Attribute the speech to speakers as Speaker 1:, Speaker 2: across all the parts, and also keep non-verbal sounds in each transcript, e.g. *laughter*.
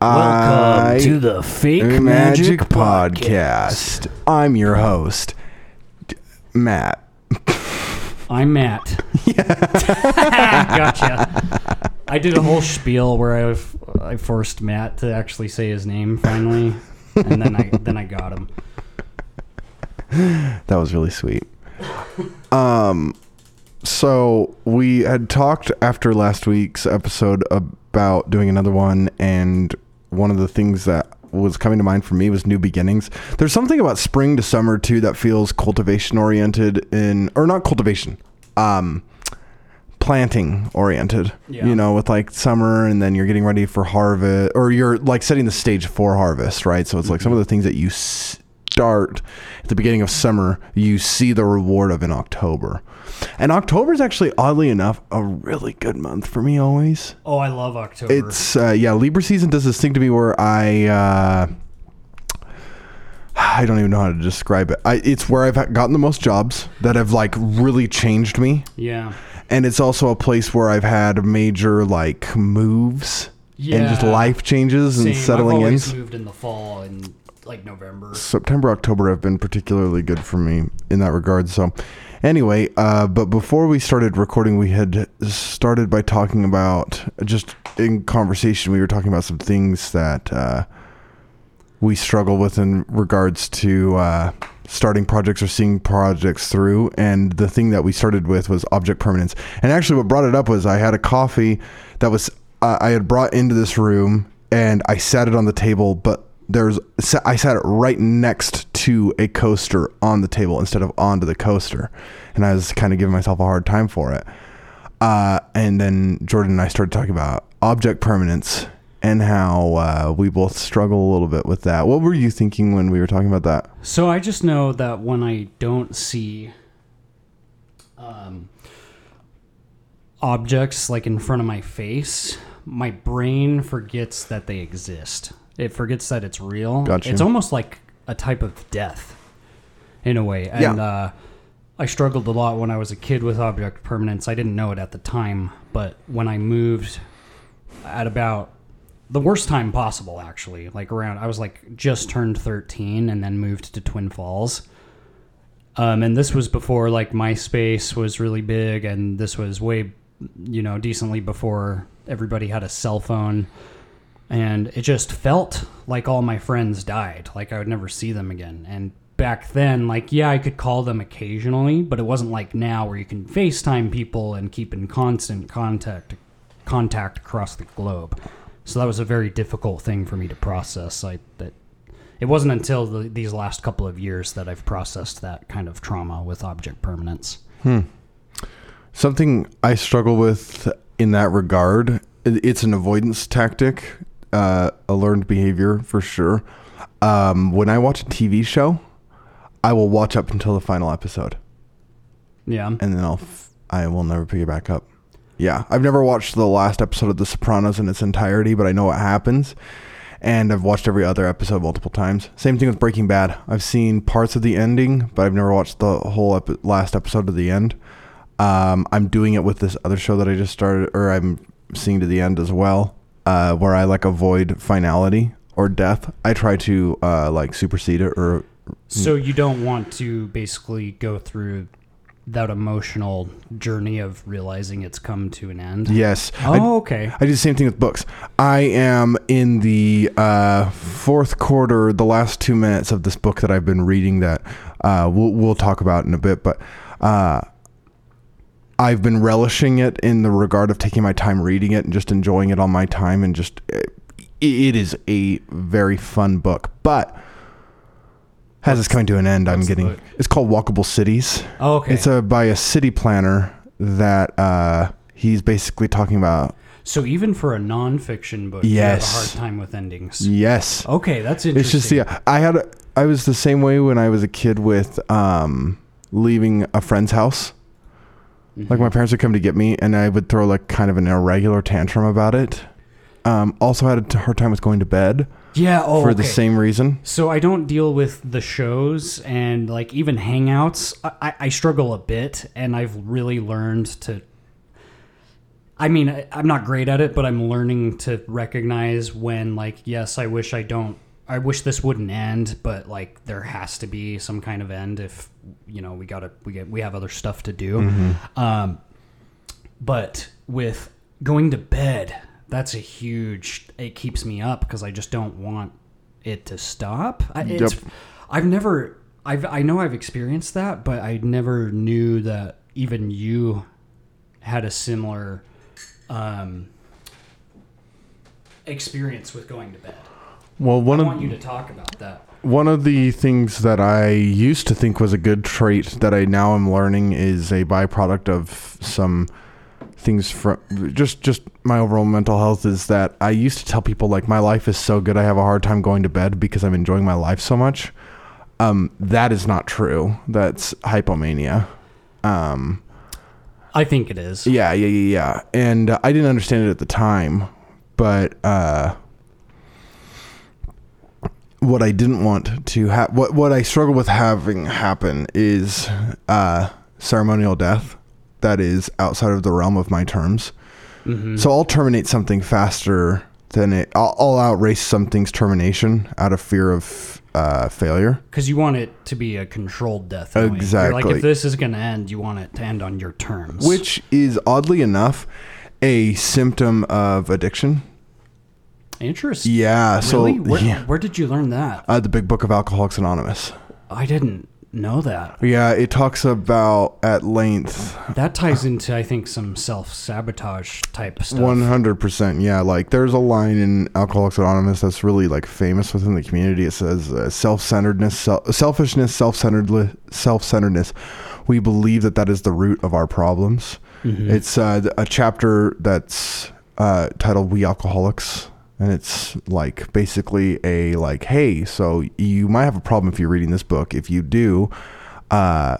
Speaker 1: Welcome
Speaker 2: I-
Speaker 1: to the Fake
Speaker 2: Magic,
Speaker 1: Magic,
Speaker 2: Podcast. I'm your host, Matt. *laughs*
Speaker 1: I'm Matt. *laughs* gotcha. I did a whole spiel where I, I forced Matt to actually say his name finally, and then I then I got him.
Speaker 2: That was really sweet. Um, so we had talked after last week's episode about doing another one, and one of the things that was coming to mind for me was new beginnings. There's something about spring to summer too that feels cultivation oriented in, or not cultivation, um, planting oriented.
Speaker 1: Yeah.
Speaker 2: You know, with like summer, and then you're getting ready for harvest, or you're like setting the stage for harvest, right? So it's like some of the things that you start at the beginning of summer, you see the reward of in October. And October is actually, oddly enough, a really good month for me always.
Speaker 1: Oh, I love October.
Speaker 2: It's uh, yeah, Libra season does this thing to me where I uh, *sighs* I don't even know how to describe it. I, it's where I've gotten the most jobs that have like really changed me,
Speaker 1: yeah.
Speaker 2: and it's also a place where I've had major like moves and just life changes and settling
Speaker 1: I've
Speaker 2: in.
Speaker 1: always moved in the fall and like November.
Speaker 2: September, October have been particularly good for me in that regard. So, anyway, uh, but before we started recording, we had started by talking about just in conversation, we were talking about some things that uh, we struggle with in regards to uh, starting projects or seeing projects through. And the thing that we started with was object permanence. And actually, what brought it up was I had a coffee that was uh, I had brought into this room and I sat it on the table, but there's I sat it right next to a coaster on the table instead of onto the coaster, and I was kind of giving myself a hard time for it. Uh, and then Jordan and I started talking about object permanence and how uh, we both struggle a little bit with that. What were you thinking when we were talking about that?
Speaker 1: So I just know that when I don't see um, objects like in front of my face, my brain forgets that they exist. It forgets that it's real.
Speaker 2: Gotcha.
Speaker 1: It's almost like a type of death in a way. And
Speaker 2: Yeah.
Speaker 1: uh, I struggled a lot when I was a kid with object permanence. I didn't know it at the time, but when I moved at about the worst time possible actually like around i was like just turned 13 and then moved to twin falls um, and this was before like myspace was really big and this was way you know decently before everybody had a cell phone and it just felt like all my friends died like i would never see them again. And back then like yeah i could call them occasionally but it wasn't like now where you can facetime people and keep in constant contact contact across the globe. So that was a very difficult thing for me to process. I that it wasn't until the, these last couple of years that i've processed that kind of trauma with object permanence. Hmm.
Speaker 2: Something I struggle with in that regard it's an avoidance tactic, uh, a learned behavior for sure. Um, when I watch a TV show, I will watch up until the final episode,
Speaker 1: yeah
Speaker 2: and then I'll f- I will never pick it back up. Yeah, I've never watched the last episode of The Sopranos in its entirety, but I know what happens, and I've watched every other episode multiple times. Same thing with Breaking Bad. I've seen parts of the ending, but I've never watched the whole epi- last episode to the end. Um, I'm doing it with this other show that I just started, or I'm seeing to the end as well, uh, where I like avoid finality or death. I try to uh, like supersede it or
Speaker 1: So you don't want to basically go through that emotional journey of realizing it's come to an end.
Speaker 2: yes.
Speaker 1: Oh,
Speaker 2: I-
Speaker 1: okay.
Speaker 2: I do the same thing with books. I am in the uh, fourth quarter, the last two minutes of this book that I've been reading that uh, we'll, we'll talk about in a bit, but uh, I've been relishing it in the regard of taking my time reading it and just enjoying it on my time and just it, it is a very fun book, but as it's coming to an end, I'm getting it's called Walkable Cities.
Speaker 1: Oh, okay.
Speaker 2: It's a by a city planner that uh, he's basically talking about
Speaker 1: so even for a nonfiction book,
Speaker 2: Yes.
Speaker 1: you have a hard time with endings.
Speaker 2: Yes.
Speaker 1: Okay, that's interesting.
Speaker 2: It's just yeah. I had a, I was the same way when I was a kid with um leaving a friend's house. Like my parents would come to get me, and I would throw like kind of an irregular tantrum about it. Um, also had a hard time with going to bed
Speaker 1: yeah. Oh,
Speaker 2: for the
Speaker 1: okay.
Speaker 2: same reason.
Speaker 1: So I don't deal with the shows and like even hangouts. I, I- I struggle a bit, and I've really learned to. I mean, I, I'm not great at it, but I'm learning to recognize when, like, yes, I wish I don't. I wish this wouldn't end, but like there has to be some kind of end if you know we gotta we get we have other stuff to do. Um, but with going to bed, that's a huge. It keeps me up because I just don't want it to stop.
Speaker 2: Yep.
Speaker 1: I've never. I've I know I've experienced that, but I never knew that even you had a similar um, experience with going to bed.
Speaker 2: Well, one
Speaker 1: I
Speaker 2: of
Speaker 1: want you to talk about that.
Speaker 2: one of the things that I used to think was a good trait that I now am learning is a byproduct of some things from just just my overall mental health is that I used to tell people like my life is so good I have a hard time going to bed because I'm enjoying my life so much. Um, that is not true. That's hypomania. Um,
Speaker 1: I think it is.
Speaker 2: yeah, yeah, yeah, yeah. And uh, I didn't understand it at the time, but uh, what I didn't want to have, what what I struggle with having happen is uh, ceremonial death. That is outside of the realm of my terms.
Speaker 1: Mhm.
Speaker 2: So I'll terminate something faster than it. I'll, I'll outrace something's termination out of fear of uh, failure.
Speaker 1: because you want it to be a controlled death. Exactly. Like if this is going to end, you want it to end on your terms.
Speaker 2: Which is oddly enough a symptom of addiction.
Speaker 1: Interesting.
Speaker 2: Yeah. So
Speaker 1: really? Where,
Speaker 2: yeah.
Speaker 1: where did you learn that?
Speaker 2: Uh, the big book of Alcoholics Anonymous.
Speaker 1: I didn't know that.
Speaker 2: Yeah, it talks about at length
Speaker 1: That ties into I think some self sabotage type stuff.
Speaker 2: one hundred percent. Yeah, like there's a line in Alcoholics Anonymous that's really like famous within the community. It says uh, self-centeredness, sel- selfishness, self-centeredness, self-centeredness. We believe that that is the root of our problems.
Speaker 1: Mhm.
Speaker 2: It's uh, a chapter that's uh, titled "We Alcoholics," and it's like basically a like, hey, so you might have a problem if you're reading this book. If you do, uh,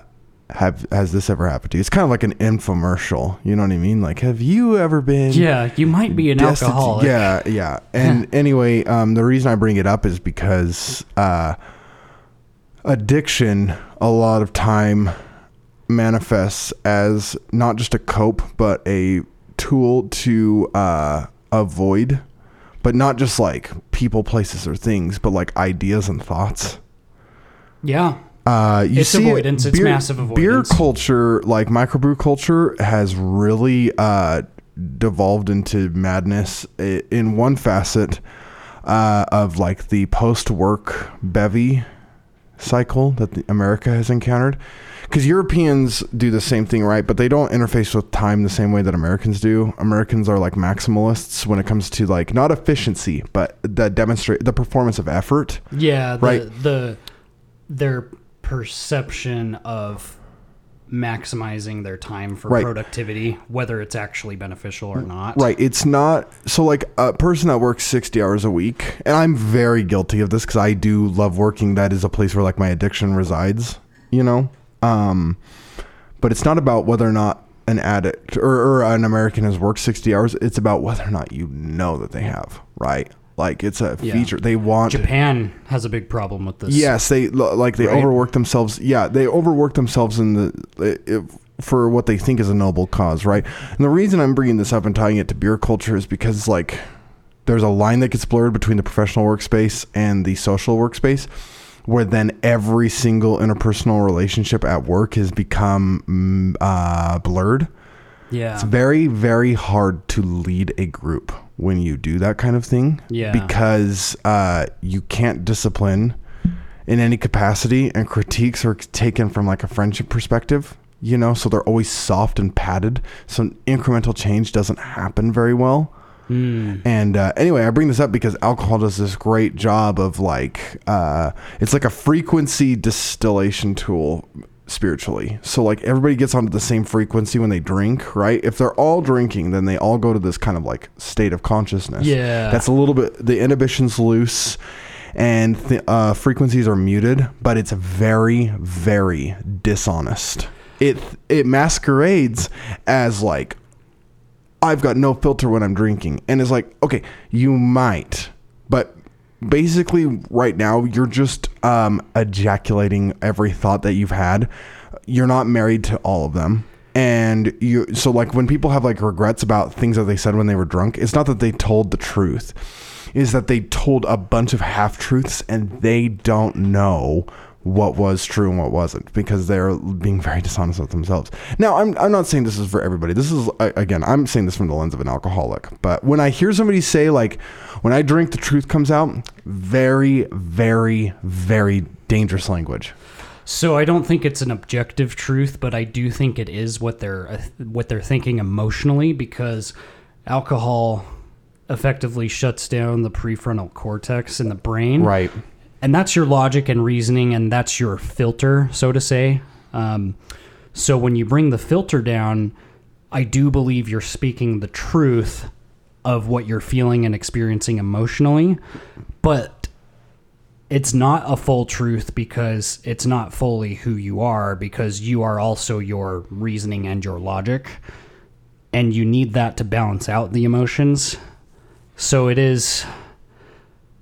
Speaker 2: have has this ever happened to you? It's kind of like an infomercial. You know what I mean? Like, have you ever been?
Speaker 1: yeah, you might be an
Speaker 2: destitute-
Speaker 1: alcoholic.
Speaker 2: Yeah, yeah. And *laughs* anyway, um, the reason I bring it up is because uh, addiction a lot of time manifests as not just a cope, but a tool to uh, avoid, but not just like people, places, or things, but like ideas and thoughts.
Speaker 1: Yeah.
Speaker 2: Uh, you
Speaker 1: It's
Speaker 2: see it-
Speaker 1: avoidance. It's massive avoidance.
Speaker 2: Beer culture, like microbrew culture, has really uh, devolved into madness in one facet uh, of like the post-work bevy cycle that the America has encountered. Because Europeans do the same thing, right? But they don't interface with time the same way that Americans do. Americans are like maximalists when it comes to like not efficiency, but the demonstrate the performance of effort.
Speaker 1: Yeah, the,
Speaker 2: Right.
Speaker 1: the their perception of maximizing their time for
Speaker 2: Right.
Speaker 1: productivity, whether it's actually beneficial or mm, not.
Speaker 2: Right. It's not so like a person that works 60 hours a week, and I'm very guilty of this because I do love working. That is a place where like my addiction resides, you know? Um, but it's not about whether or not an addict or, or an American has worked 60 hours. It's about whether or not you know that they have, right? Like it's a
Speaker 1: Yeah.
Speaker 2: feature. They want
Speaker 1: Japan has a big problem with this.
Speaker 2: Yes, they like they
Speaker 1: Right?
Speaker 2: overwork themselves. Yeah, they overwork themselves in the if, for what they think is a noble cause, right? And the reason I'm bringing this up and tying it to beer culture is because like there's a line that gets blurred between the professional workspace and the social workspace, where then every single interpersonal relationship at work has become mm, uh, blurred.
Speaker 1: Yeah.
Speaker 2: It's very, very hard to lead a group when you do that kind of thing.
Speaker 1: Yeah.
Speaker 2: Because uh, you can't discipline in any capacity, and critiques are taken from like a friendship perspective, you know, so they're always soft and padded. So incremental change doesn't happen very well.
Speaker 1: Mm.
Speaker 2: And uh, anyway, I bring this up because alcohol does this great job of like, uh, it's like a frequency distillation tool spiritually. So like everybody gets onto the same frequency when they drink, right? If they're all drinking, then they all go to this kind of like state of consciousness.
Speaker 1: Yeah.
Speaker 2: That's a little bit, the inhibition's loose and the uh, frequencies are muted, but it's very, very dishonest. It, it masquerades as like I've got no filter when I'm drinking. And it's like, okay, you might, but basically right now you're just um ejaculating every thought that you've had. You're not married to all of them. and you so like when people have like regrets about things that they said when they were drunk it's not that they told the truth is that they told a bunch of half truths and they don't know what was true and what wasn't because they're being very dishonest with themselves. Now, I'm, I'm not saying this is for everybody. This is, again, I'm saying this from the lens of an alcoholic. But when I hear somebody say, like, when I drink, the truth comes out, very, very, very dangerous language.
Speaker 1: So I don't think it's an objective truth, but I do think it is what they're uh, what they're thinking emotionally because alcohol effectively shuts down the prefrontal cortex in the brain.
Speaker 2: Right.
Speaker 1: And that's your logic and reasoning, and that's your filter, so to say. Um, so when you bring the filter down, I do believe you're speaking the truth of what you're feeling and experiencing emotionally, but it's not a full truth because it's not fully who you are because you are also your reasoning and your logic and you need that to balance out the emotions so it is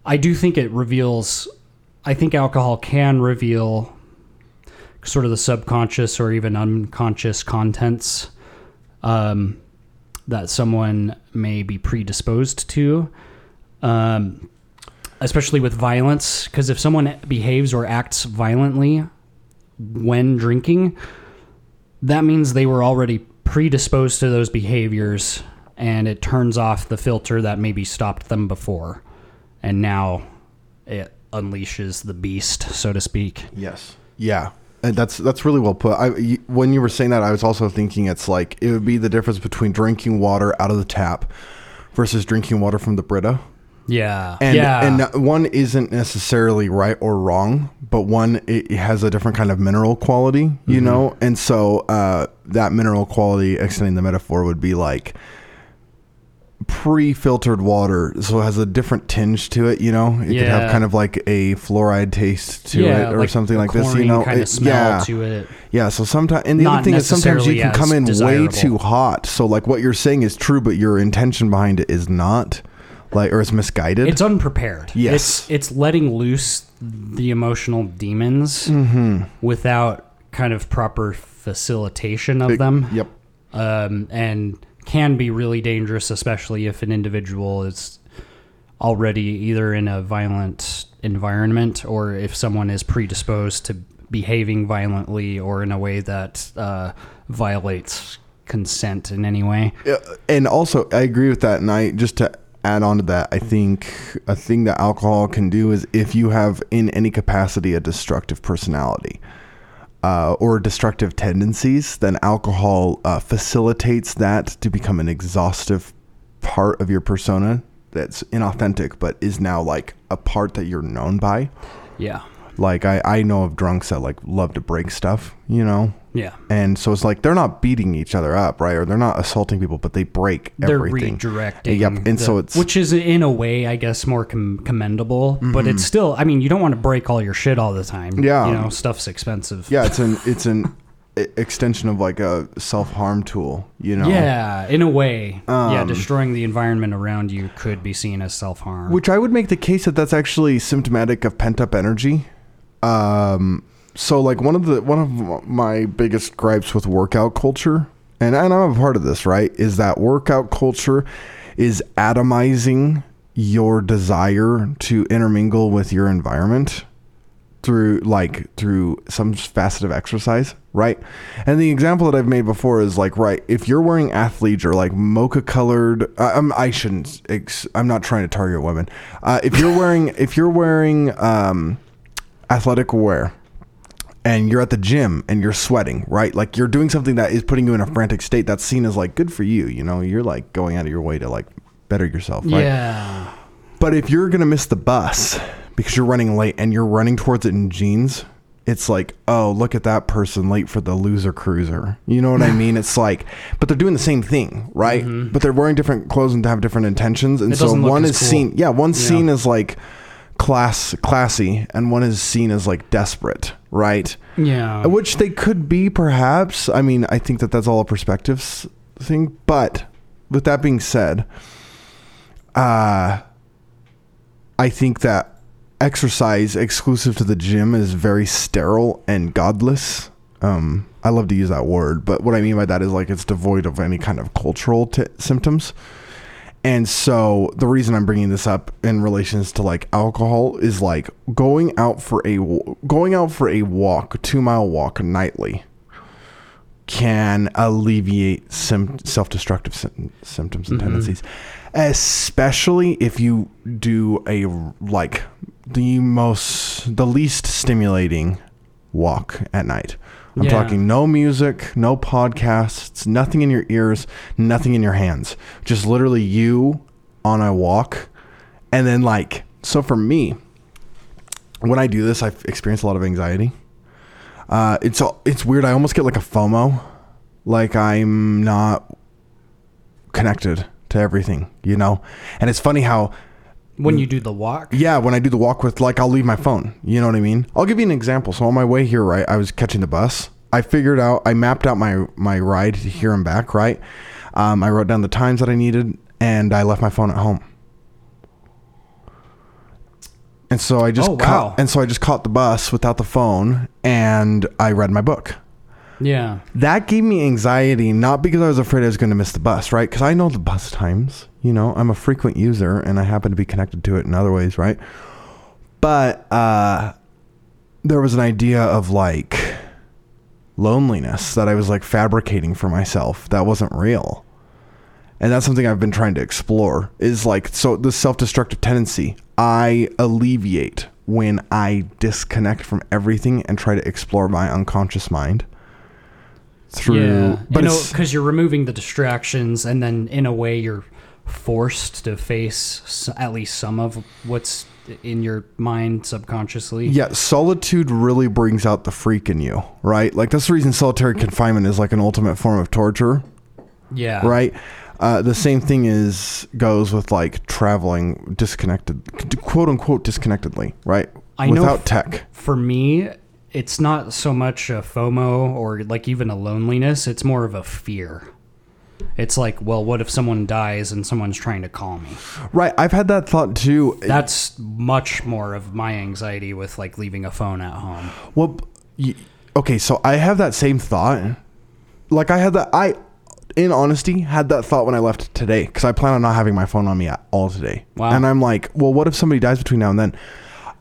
Speaker 1: i do think it reveals i think alcohol can reveal sort of the subconscious or even unconscious contents um, that someone may be predisposed to um, especially with violence. Because if someone behaves or acts violently when drinking that means they were already predisposed to those behaviors and it turns off the filter that maybe stopped them before. And now it unleashes the beast so to speak
Speaker 2: Yes. Yeah. And that's that's really well put. I when you were saying that, I was also thinking it's like it would be the difference between drinking water out of the tap versus drinking water from the Brita.
Speaker 1: yeah
Speaker 2: And
Speaker 1: yeah
Speaker 2: and one isn't necessarily right or wrong, but one it has a different kind of mineral quality, you know. And so uh, that mineral quality, extending the metaphor, would be like pre-filtered water, so it has a different tinge to it. You know, it could have kind of like a fluoride taste to
Speaker 1: yeah,
Speaker 2: it, or something like this. You know,
Speaker 1: kind
Speaker 2: It-
Speaker 1: of smell
Speaker 2: yeah,
Speaker 1: to it
Speaker 2: yeah. So sometimes, and the other thing is sometimes you can come in way too hot. So like what you're saying is true, but your intention behind it is not, like, or it's misguided.
Speaker 1: It's unprepared.
Speaker 2: Yes.
Speaker 1: It's it's letting loose the emotional demons
Speaker 2: Mm-hmm.
Speaker 1: without kind of proper facilitation of them.
Speaker 2: Yep.
Speaker 1: Um, and can be really dangerous, especially if an individual is already either in a violent environment or if someone is predisposed to behaving violently or in a way that uh, violates consent in any way.
Speaker 2: And also I agree with that. And I just to add on to that, I think a thing that alcohol can do is if you have in any capacity a destructive personality uh, or destructive tendencies, then alcohol uh, facilitates that to become an exhaustive part of your persona that's inauthentic, but is now like a part that you're known by.
Speaker 1: Yeah.
Speaker 2: Like I, I know of drunks that like love to break stuff, you know,
Speaker 1: Yeah.
Speaker 2: and so it's like they're not beating each other up, right? Or they're not assaulting people, but they break
Speaker 1: they're
Speaker 2: everything.
Speaker 1: redirecting.
Speaker 2: Yep, and
Speaker 1: the-
Speaker 2: so it's-
Speaker 1: which is in a way, I guess, more com- commendable. But it's still, I mean, you don't want to break all your shit all the time.
Speaker 2: Yeah.
Speaker 1: you know, stuff's expensive.
Speaker 2: yeah, it's an it's an extension of like a self harm tool, you know.
Speaker 1: Yeah, in a way, yeah,
Speaker 2: Um,
Speaker 1: destroying the environment around you could be seen as self harm.
Speaker 2: Which I would make the case that that's actually symptomatic of pent up energy. Um, so like one of the one of my biggest gripes with workout culture, and, and I'm a part of this, right, is that workout culture is atomizing your desire to intermingle with your environment through like through some facet of exercise, right? And the example that I've made before is like, right, if you're wearing athleisure, like mocha colored, uh, I'm, I shouldn't, I'm not trying to target women. Uh, if you're wearing, if you're wearing um, athletic wear, and you're at the gym and you're sweating, right? Like you're doing something that is putting you in a frantic state. That's seen as like good for you. You know, you're like going out of your way to like better yourself, right?
Speaker 1: yeah,
Speaker 2: But if you're gonna miss the bus because you're running late and you're running towards it in jeans, it's like, oh, look at that person late for the loser cruiser. You know what I mean? It's like, but they're doing the same thing, right? But they're wearing different clothes and to have different intentions, and
Speaker 1: Mm-hmm. It
Speaker 2: so one is
Speaker 1: cool.
Speaker 2: seen, yeah, one
Speaker 1: Yeah.
Speaker 2: seen as like class classy, and one is seen as like desperate, right?
Speaker 1: yeah.
Speaker 2: Which they could be, perhaps. I mean, I think that that's all a perspective thing. But with that being said, uh, I think that exercise exclusive to the gym is very sterile and godless. Um, I I love to use that word, but what I mean by that is like it's devoid of any kind of cultural t- symptoms. And so the reason I'm bringing this up in relations to like alcohol is like going out for a going out for a walk, a 2-mile walk nightly can alleviate sim- self-destructive sy- symptoms and mm-hmm. tendencies especially if you do a like the most the least stimulating walk at night i'm
Speaker 1: Yeah.
Speaker 2: talking no music no podcasts nothing in your ears nothing in your hands just literally you on a walk and then like so for me when i do this I experience a lot of anxiety uh, it's it's weird. I almost get like a FOMO, like I'm not connected to everything, you know. And it's funny how,
Speaker 1: When you do the walk,
Speaker 2: yeah, when I do the walk with, like, I'll leave my phone. You know what I mean? I'll give you an example. So on my way here, right, I was catching the bus. I figured out, I mapped out my my ride to here and back, right. Um, I wrote down the times that I needed, and I left my phone at home. And so I just
Speaker 1: Oh, wow.
Speaker 2: caught, and so I just caught the bus without the phone, and I read my book
Speaker 1: yeah,
Speaker 2: that gave me anxiety not because i was afraid i was going to miss the bus right because i know the bus times you know i'm a frequent user and i happen to be connected to it in other ways right but uh there was an idea of like loneliness that i was like fabricating for myself that wasn't real and that's something i've been trying to explore is like so the self-destructive tendency i alleviate when i disconnect from everything and try to explore my unconscious mind through
Speaker 1: yeah.
Speaker 2: but
Speaker 1: But
Speaker 2: it's
Speaker 1: because you're removing the distractions, and then in a way you're forced to face at least some of what's in your mind subconsciously.
Speaker 2: yeah solitude really brings out the freak in you right like that's the reason solitary confinement is like an ultimate form of torture
Speaker 1: Yeah.
Speaker 2: right uh, the same thing is goes with like traveling disconnected quote unquote disconnectedly right
Speaker 1: I know
Speaker 2: without
Speaker 1: f-
Speaker 2: tech
Speaker 1: For me, it's not so much a FOMO or like even a loneliness. It's more of a fear. It's like, well, what if someone dies and someone's trying to call me?
Speaker 2: right i've had that thought too
Speaker 1: That's much more of my anxiety with like leaving a phone at home.
Speaker 2: Well, okay, so I have that same thought. Like I had that I in honesty had that thought when I left today cuz I plan on not having my phone on me at all today.
Speaker 1: Wow.
Speaker 2: And I'm like, well, what if somebody dies between now and then?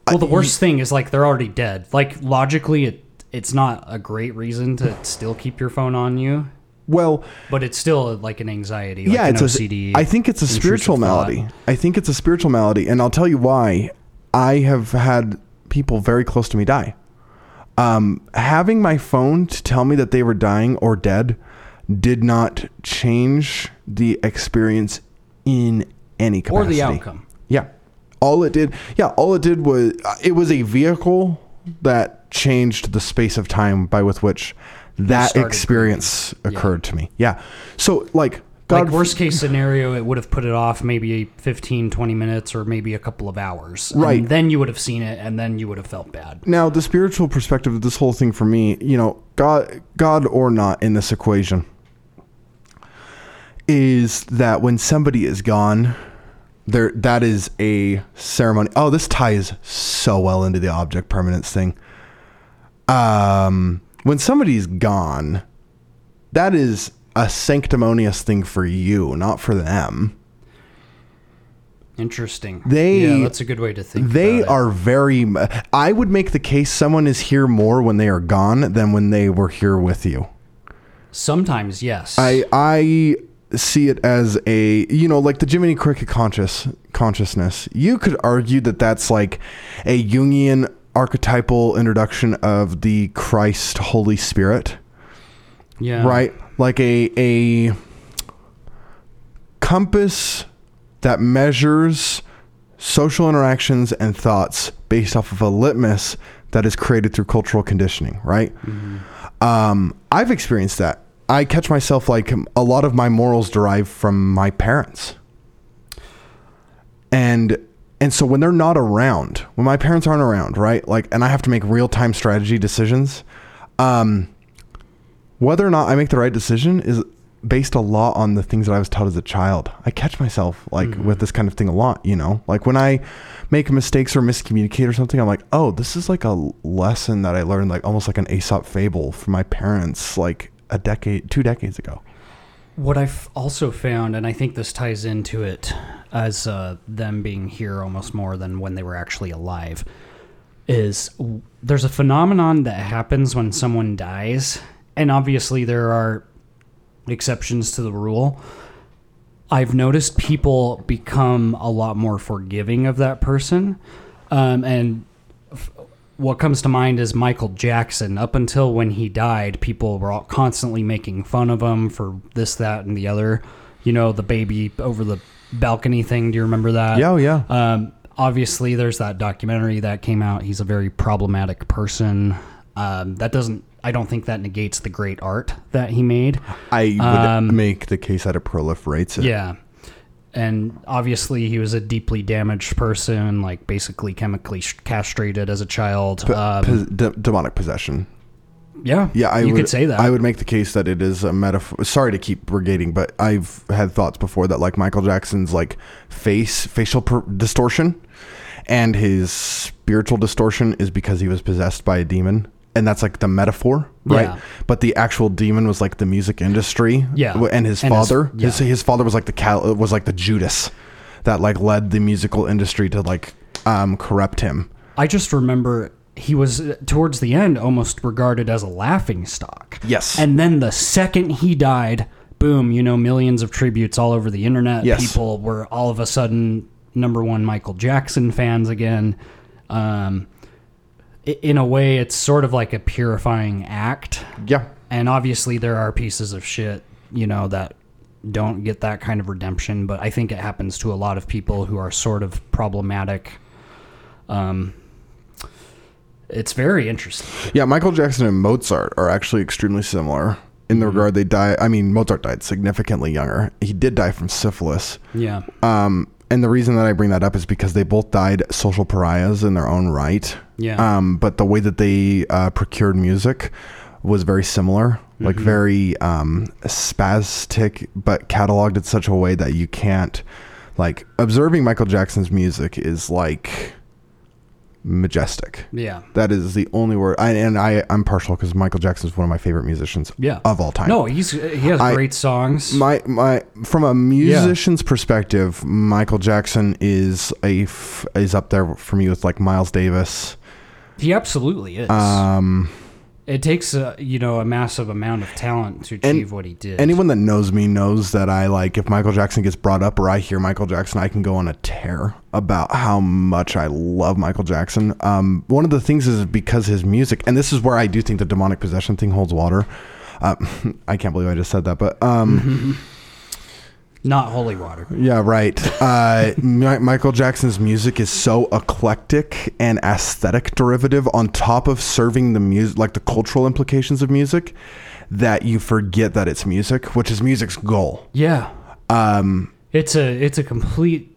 Speaker 1: Well, the worst thing is like they're already dead. Like logically, it it's not a great reason to still keep your phone on you,
Speaker 2: Well,
Speaker 1: but it's still like an anxiety. Like
Speaker 2: yeah,
Speaker 1: an
Speaker 2: it's
Speaker 1: OCD.
Speaker 2: a I think it's a spiritual
Speaker 1: thought.
Speaker 2: malady. I think it's a spiritual malady and I'll tell you why. I have had people very close to me die. Um, having my phone to tell me that they were dying or dead did not change the experience in any capacity or
Speaker 1: the outcome.
Speaker 2: Yeah. All it did, yeah, all it did was uh, it was a vehicle that changed the space of time by with which that experience
Speaker 1: grieving. Yeah.
Speaker 2: occurred to me. Yeah. So like God
Speaker 1: like worst case scenario, it would have put it off maybe 15, 20 minutes or maybe a couple of hours. And
Speaker 2: Right.
Speaker 1: then you would have seen it and then you would have felt bad.
Speaker 2: Now, the spiritual perspective of this whole thing for me, you know, God, God or not in this equation, is that when somebody is gone, there that is a ceremony. Oh, this ties so well into the object permanence thing. Um, when somebody's gone, that is a sanctimonious thing for you, not for them.
Speaker 1: Interesting.
Speaker 2: They-
Speaker 1: yeah, that's a good way to think.
Speaker 2: They are very. I would make the case someone is here more when they are gone than when they were here with you.
Speaker 1: sometimes yes.
Speaker 2: I I see it as a you know like the Jiminy Cricket conscious consciousness. You could argue that that's like a Jungian archetypal introduction of the Christ Holy Spirit,
Speaker 1: yeah.
Speaker 2: right? Like a a compass that measures social interactions and thoughts based off of a litmus that is created through cultural conditioning, right? Um, I've experienced that. I catch myself like a lot of my morals derive from my parents. And and so when they're not around, when my parents aren't around, right? Like and I have to make real-time strategy decisions, um whether or not I make the right decision is based a lot on the things that I was taught as a child. I catch myself like
Speaker 1: Mm-hmm.
Speaker 2: with this kind of thing a lot, you know? Like when I make mistakes or miscommunicate or something, I'm like, "Oh, this is like a lesson that I learned like almost like an Aesop fable from my parents like a decade, two decades ago."
Speaker 1: What I've also found, and I think this ties into it as uh, them being here almost more than when they were actually alive, is there's a phenomenon that happens when someone dies, and obviously there are exceptions to the rule. I've noticed people become a lot more forgiving of that person, um, and f- what comes to mind is Michael Jackson. Up until when he died, people were all constantly making fun of him for this, that, and the other. You know, the baby over the balcony thing. Do you remember that?
Speaker 2: Yeah, oh, yeah.
Speaker 1: Um, obviously, there's that documentary that came out. He's a very problematic person. Um, that doesn't. I don't think that negates the great art that he made.
Speaker 2: I would
Speaker 1: Um,
Speaker 2: make the case that it proliferates it.
Speaker 1: Yeah. And obviously, he was a deeply damaged person, like basically chemically castrated as a child.
Speaker 2: P-
Speaker 1: Um,
Speaker 2: de- demonic possession.
Speaker 1: Yeah,
Speaker 2: Yeah, I
Speaker 1: you
Speaker 2: would
Speaker 1: could say that.
Speaker 2: I would make the case that it is a metaphor. Sorry to keep brigading, but I've had thoughts before that like Michael Jackson's like face facial per- distortion and his spiritual distortion is because he was possessed by a demon. And that's like the metaphor, right?
Speaker 1: Yeah.
Speaker 2: But the actual demon was like the music industry,
Speaker 1: Yeah.
Speaker 2: And his
Speaker 1: And
Speaker 2: father, his,
Speaker 1: yeah.
Speaker 2: his father was like the cal- was like the Judas that like led the musical industry to like um corrupt him.
Speaker 1: I just remember he was uh, towards the end almost regarded as a laughing stock.
Speaker 2: Yes.
Speaker 1: And then the second he died, boom, you know, millions of tributes all over the internet.
Speaker 2: Yes.
Speaker 1: People were all of a sudden number one Michael Jackson fans again. Um, in a way, it's sort of like a purifying act.
Speaker 2: Yeah.
Speaker 1: And obviously, there are pieces of shit, you know, that don't get that kind of redemption. But I think it happens to a lot of people who are sort of problematic. Um, it's very interesting.
Speaker 2: Yeah, Michael Jackson and Mozart are actually extremely similar in the
Speaker 1: Mm-hmm.
Speaker 2: regard they die. I mean, Mozart died significantly younger. He did die from syphilis.
Speaker 1: Yeah.
Speaker 2: Um, and the reason that I bring that up is because they both died social pariahs in their own right.
Speaker 1: Yeah.
Speaker 2: Um, but the way that they uh, procured music was very similar, like
Speaker 1: Mm-hmm.
Speaker 2: very um, spastic, but cataloged in such a way that you can't like observing Michael Jackson's music is like majestic.
Speaker 1: Yeah.
Speaker 2: That is the only word. I, and I, I'm partial because Michael Jackson is one of my favorite musicians
Speaker 1: Yeah.
Speaker 2: of all time.
Speaker 1: No, he's he has
Speaker 2: I-
Speaker 1: great songs.
Speaker 2: My my from a musician's perspective, Michael Jackson is a f- is up there for me with like Miles Davis.
Speaker 1: he absolutely is.
Speaker 2: Um,
Speaker 1: it takes a you know a massive amount of talent to achieve what he did.
Speaker 2: anyone that knows me knows that I like if Michael Jackson gets brought up or I hear Michael Jackson, I can go on a tear about how much I love Michael Jackson. Um, one of the things is because his music, and this is where I do think the demonic possession thing holds water. Uh, *laughs* I can't believe I just said that, but um, *laughs*
Speaker 1: not holy water.
Speaker 2: Yeah, right. Uh, Mi- Michael Jackson's music is so eclectic and aesthetic derivative on top of serving the music, like the cultural implications of music, that you forget that it's music, which is music's goal.
Speaker 1: Yeah.
Speaker 2: Um,
Speaker 1: It's a it's a complete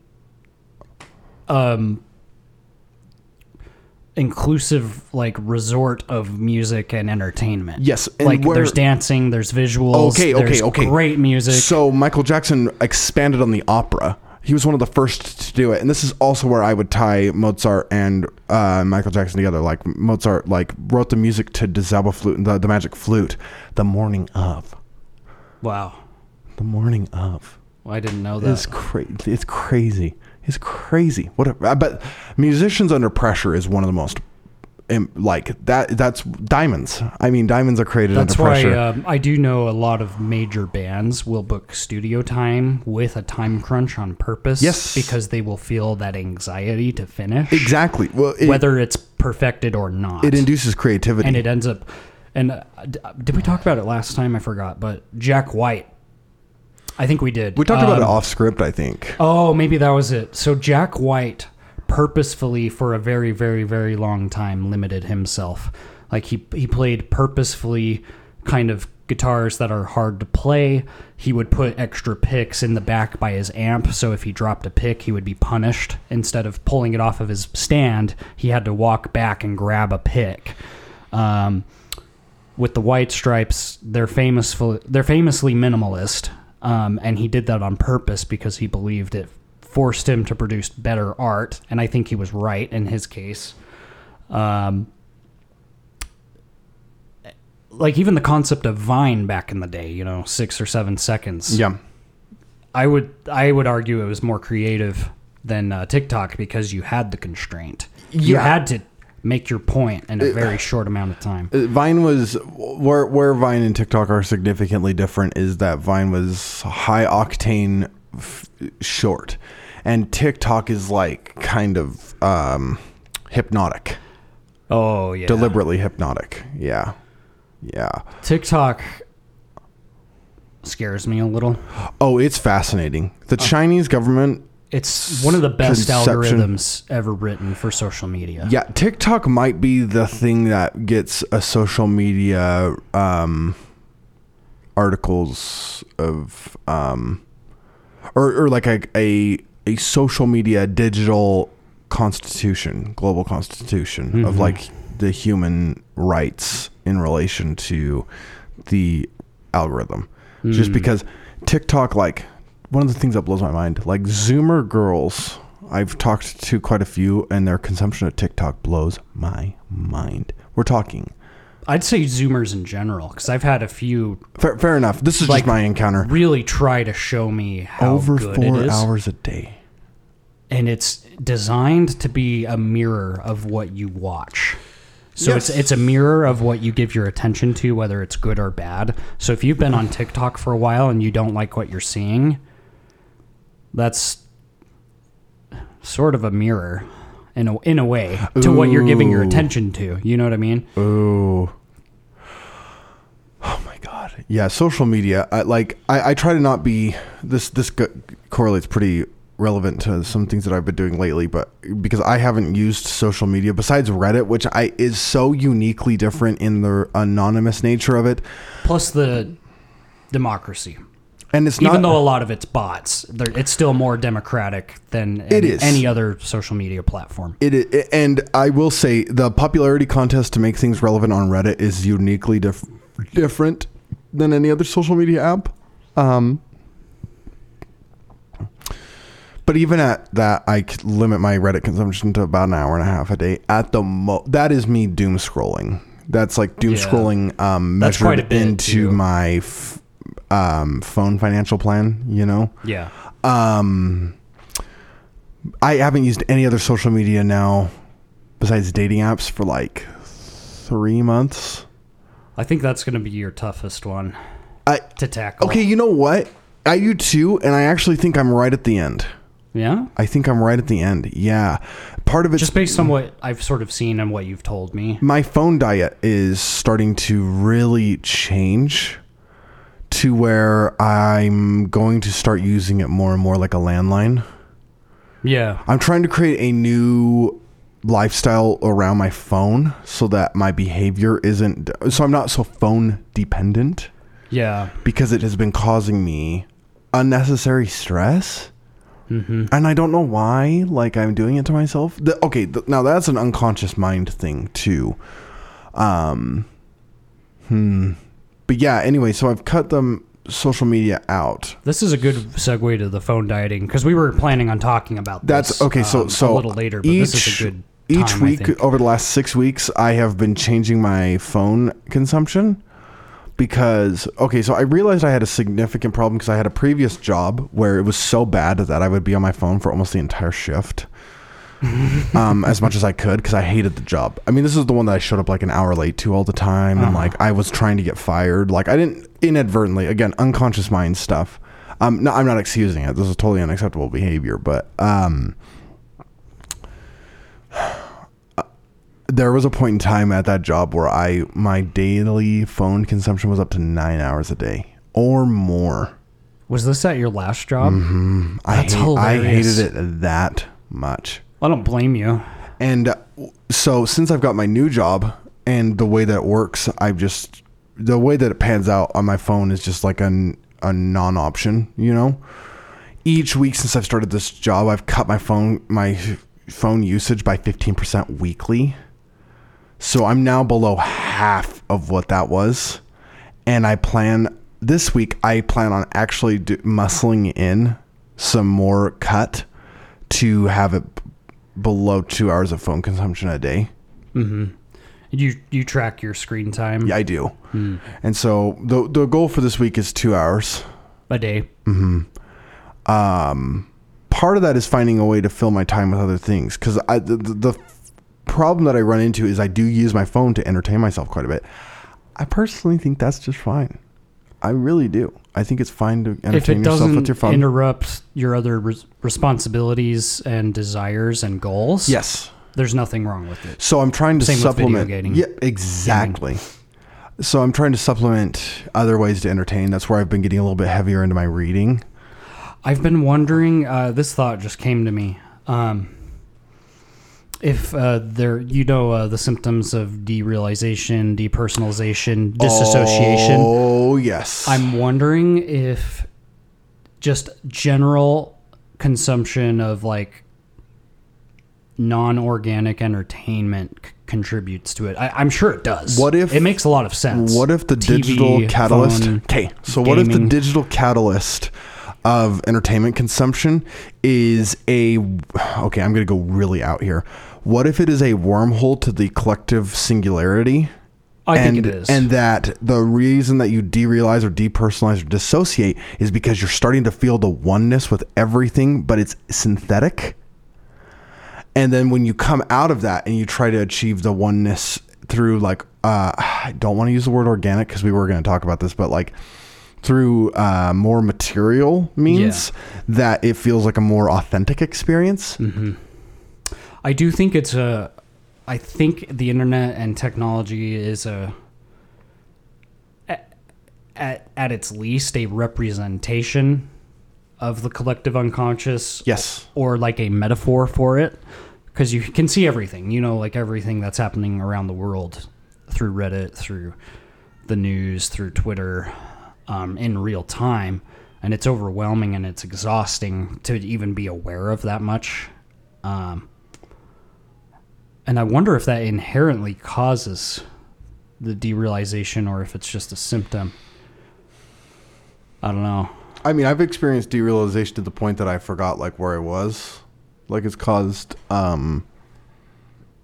Speaker 1: um inclusive like resort of music and entertainment.
Speaker 2: Yes, and
Speaker 1: like
Speaker 2: where-
Speaker 1: there's dancing, there's visuals,
Speaker 2: Okay, okay,
Speaker 1: there's
Speaker 2: okay.
Speaker 1: great music.
Speaker 2: So Michael Jackson expanded on the opera. He was one of the first to do it, and this is also where I would tie Mozart and uh, Michael Jackson together. Like Mozart, like wrote the music to the the, the magic flute, the morning of,
Speaker 1: wow.
Speaker 2: the morning of.
Speaker 1: Well, I didn't know that.
Speaker 2: It's crazy. It's crazy. It's crazy. What? A, but musicians under pressure is one of the most, like that. That's diamonds. I mean, diamonds are created
Speaker 1: That's
Speaker 2: under
Speaker 1: why
Speaker 2: pressure.
Speaker 1: um, I do know a lot of major bands will book studio time with a time crunch on purpose.
Speaker 2: Yes.
Speaker 1: because they will feel that anxiety to finish,
Speaker 2: exactly. Well, it,
Speaker 1: whether it's perfected or not.
Speaker 2: it induces creativity.
Speaker 1: and it ends up. And uh, did we talk about it last time? I forgot. But Jack White, I think we did.
Speaker 2: we talked about it
Speaker 1: Um,
Speaker 2: off script. I think.
Speaker 1: Oh, maybe that was it. So Jack White purposefully for a very very very long time limited himself. Like he he played purposefully kind of guitars that are hard to play. He would put extra picks in the back by his amp, so if he dropped a pick, he would be punished. Instead of pulling it off of his stand, he had to walk back and grab a pick. Um, with the White Stripes, they're famous for, they're famously minimalist, um, and he did that on purpose because he believed it forced him to produce better art, and I think he was right in his case. Um, like even the concept of Vine back in the day, you know, six or seven seconds.
Speaker 2: Yeah.
Speaker 1: I would I would argue it was more creative than uh, TikTok because you had the constraint. You
Speaker 2: Yeah.
Speaker 1: had to make your point in a very short amount of time.
Speaker 2: Uh, Vine was where where Vine and TikTok are significantly different is that Vine was high octane f- short and TikTok is like kind of um hypnotic.
Speaker 1: Oh yeah,
Speaker 2: Deliberately hypnotic. Yeah. Yeah.
Speaker 1: TikTok scares me a little.
Speaker 2: Oh, it's fascinating. The Chinese government
Speaker 1: It's one of the best
Speaker 2: Conception.
Speaker 1: algorithms ever written for social media.
Speaker 2: Yeah, TikTok might be the thing that gets a social media um, articles of um, or or like a, a a social media digital constitution, global constitution of like the human rights in relation to the algorithm. Just because TikTok like one of the things that blows my mind, like Zoomer girls, I've talked to quite a few, and their consumption of TikTok blows my mind. We're talking.
Speaker 1: I'd say Zoomers in general because I've had a few
Speaker 2: Fair, fair enough. This is
Speaker 1: Like,
Speaker 2: just my encounter.
Speaker 1: really try to show me how
Speaker 2: Over
Speaker 1: good
Speaker 2: four
Speaker 1: it is.
Speaker 2: hours a day.
Speaker 1: and it's designed to be a mirror of what you watch. So
Speaker 2: Yes.
Speaker 1: it's it's a mirror of what you give your attention to, whether it's good or bad. So if you've been on TikTok for a while and you don't like what you're seeing, that's sort of a mirror in a in a way to what you're giving your attention to. You know what I mean?
Speaker 2: Oh. Oh my god. Yeah, social media. I, like I, I try to not be this. This go- correlates pretty relevant to some things that I've been doing lately, but because I haven't used social media besides Reddit, which I is so uniquely different in the anonymous nature of it,
Speaker 1: Plus the democracy.
Speaker 2: And it's not.
Speaker 1: Even
Speaker 2: not.
Speaker 1: though a lot of it's bots, it's still more democratic than
Speaker 2: It
Speaker 1: any,
Speaker 2: is.
Speaker 1: any other social media platform.
Speaker 2: It, it and I will say the popularity contest to make things relevant on Reddit is uniquely dif- different than any other social media app. Um, but even at that, I limit my Reddit consumption to about an hour and a half a day at the mo. That is me doom scrolling. That's like doom
Speaker 1: Yeah.
Speaker 2: scrolling um,
Speaker 1: That's
Speaker 2: measured
Speaker 1: quite a bit,
Speaker 2: into
Speaker 1: too.
Speaker 2: my f- um, phone financial plan. You know.
Speaker 1: Yeah.
Speaker 2: Um, I haven't used any other social media now besides dating apps for like three months.
Speaker 1: I think that's going to be your toughest one
Speaker 2: I
Speaker 1: to tackle.
Speaker 2: okay, you know what? I do too, and I actually think I'm right at the end.
Speaker 1: Yeah.
Speaker 2: I think I'm right at the end. Yeah, part of it's
Speaker 1: Just based on what I've sort of seen and what you've told me.
Speaker 2: my phone diet is starting to really change to where I'm going to start using it more and more like a landline.
Speaker 1: Yeah.
Speaker 2: I'm trying to create a new lifestyle around my phone so that my behavior isn't so I'm not so phone dependent
Speaker 1: Yeah.
Speaker 2: because it has been causing me unnecessary stress.
Speaker 1: hmm
Speaker 2: And I don't know why like I'm doing it to myself. The, okay, th- now that's an unconscious mind thing too. Um hmm but yeah, anyway, so I've cut them social media out.
Speaker 1: This is a good segue to the phone dieting because we were planning on talking about
Speaker 2: That's
Speaker 1: this,
Speaker 2: okay. So
Speaker 1: um,
Speaker 2: so
Speaker 1: a little later, but this is a good
Speaker 2: each
Speaker 1: time, I
Speaker 2: week over the last six weeks, I have been changing my phone consumption because okay. So I realized I had a significant problem because I had a previous job where it was so bad that I would be on my phone for almost the entire shift. Um, as much as I could because I hated the job. I mean, this is the one that I showed up like an hour late to all the time, and
Speaker 1: Uh-huh.
Speaker 2: like I was trying to get fired. Like I didn't inadvertently, again, unconscious mind stuff. Um, no, I'm not excusing it. This is totally unacceptable behavior, but um, there was a point in time at that job where I my daily phone consumption was up to nine hours a day or more.
Speaker 1: Was this at your last job?
Speaker 2: Mm-hmm. I
Speaker 1: That's
Speaker 2: hate, I
Speaker 1: hilarious.
Speaker 2: hated it that much.
Speaker 1: I don't blame you.
Speaker 2: And uh, so since I've got my new job and the way that it works, I've just the way that it pans out on my phone is just like a, a non-option, you know. Each week since I've started this job, I've cut my phone my phone usage by 15% weekly. So I'm now below half of what that was. And I plan this week, I plan on actually do, muscling in some more cut to have it below two hours of phone consumption a day.
Speaker 1: You you track your screen time
Speaker 2: Yeah, I do. And so the the goal for this week is two hours.
Speaker 1: a day. Mm-hmm.
Speaker 2: Um, part of that is finding a way to fill my time with other things because the, the, the problem that I run into is I do use my phone to entertain myself quite a bit. I personally think that's just fine. I really do. I think it's fine to
Speaker 1: If
Speaker 2: entertain
Speaker 1: it
Speaker 2: yourself
Speaker 1: doesn't
Speaker 2: with your phone.
Speaker 1: interrupt your other res- responsibilities and desires and goals,
Speaker 2: yes.
Speaker 1: there's nothing wrong with it.
Speaker 2: So I'm trying to
Speaker 1: Same with video
Speaker 2: supplement.
Speaker 1: gaming.
Speaker 2: Yeah, exactly. So I'm trying to supplement other ways to entertain. That's where I've been getting a little bit heavier into my reading.
Speaker 1: I've been wondering. Uh, this thought just came to me. Um, if uh, there, you know, uh, the symptoms of derealization, depersonalization, disassociation.
Speaker 2: Oh yes.
Speaker 1: I'm wondering if just general consumption of like non-organic entertainment c- contributes to it. I, I'm sure it does.
Speaker 2: What if-
Speaker 1: it makes a lot of sense?
Speaker 2: What if the
Speaker 1: TV,
Speaker 2: digital catalyst? Okay, so what if the digital catalyst of entertainment consumption is a? Okay, I'm going to go really out here. What if it is a wormhole to the collective singularity?
Speaker 1: I
Speaker 2: and,
Speaker 1: think it is.
Speaker 2: And that the reason that you derealize or depersonalize or dissociate is because you're starting to feel the oneness with everything, but it's synthetic. And then when you come out of that and you try to achieve the oneness through like uh *sighs* I don't want to use the word organic because we were going to talk about this, but like through uh, more material means that it feels like a more authentic experience.
Speaker 1: I do think it's a. I think the internet and technology is a. At, at, at its least, a representation of the collective unconscious.
Speaker 2: Yes.
Speaker 1: Or like a metaphor for it. Because you can see everything, you know, like everything that's happening around the world through Reddit, through the news, through Twitter, um, in real time. And it's overwhelming and it's exhausting to even be aware of that much. Um, and I wonder if that inherently causes the derealization or if it's just a symptom. I don't know.
Speaker 2: I mean, I've experienced derealization to the point that I forgot like where I was. Like it's caused um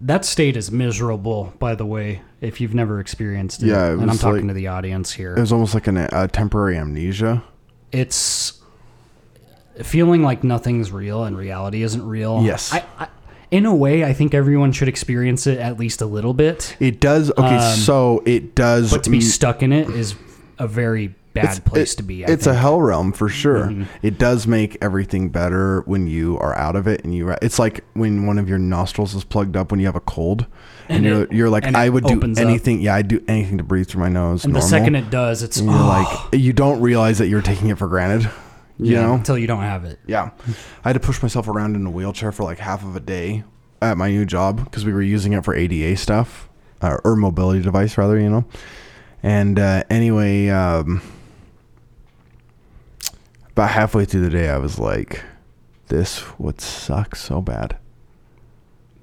Speaker 1: That state is miserable, by the way, if you've never experienced it.
Speaker 2: Yeah, it
Speaker 1: and I'm talking
Speaker 2: like-
Speaker 1: to the audience here.
Speaker 2: it was almost like an, a temporary amnesia.
Speaker 1: it's feeling like nothing's real and reality isn't real.
Speaker 2: Yes.
Speaker 1: I, I, in a way, I think everyone should experience it at least a little bit.
Speaker 2: It does okay,
Speaker 1: Um,
Speaker 2: so it does
Speaker 1: But to be stuck in it is a very bad place
Speaker 2: it-
Speaker 1: to be. I
Speaker 2: it's a
Speaker 1: think. Mm-hmm.
Speaker 2: hell realm for sure. It does make everything better when you are out of it, and you. It's like when one of your nostrils is plugged up when you have a cold, and,
Speaker 1: And
Speaker 2: you're
Speaker 1: it-
Speaker 2: you're like, I would do
Speaker 1: opens up.
Speaker 2: anything. Yeah, I'd do anything to breathe through my nose.
Speaker 1: and
Speaker 2: normal.
Speaker 1: the second it does, it's
Speaker 2: and you're
Speaker 1: oh,
Speaker 2: like, you don't realize that you're taking it for granted. You
Speaker 1: yeah,
Speaker 2: know,
Speaker 1: until you don't have it.
Speaker 2: Yeah. I had to push myself around in a wheelchair for like half of a day at my new job because we were using it for ADA stuff uh, or mobility device, rather, you know. And uh, anyway, um, about halfway through the day, I was like, this would suck so bad.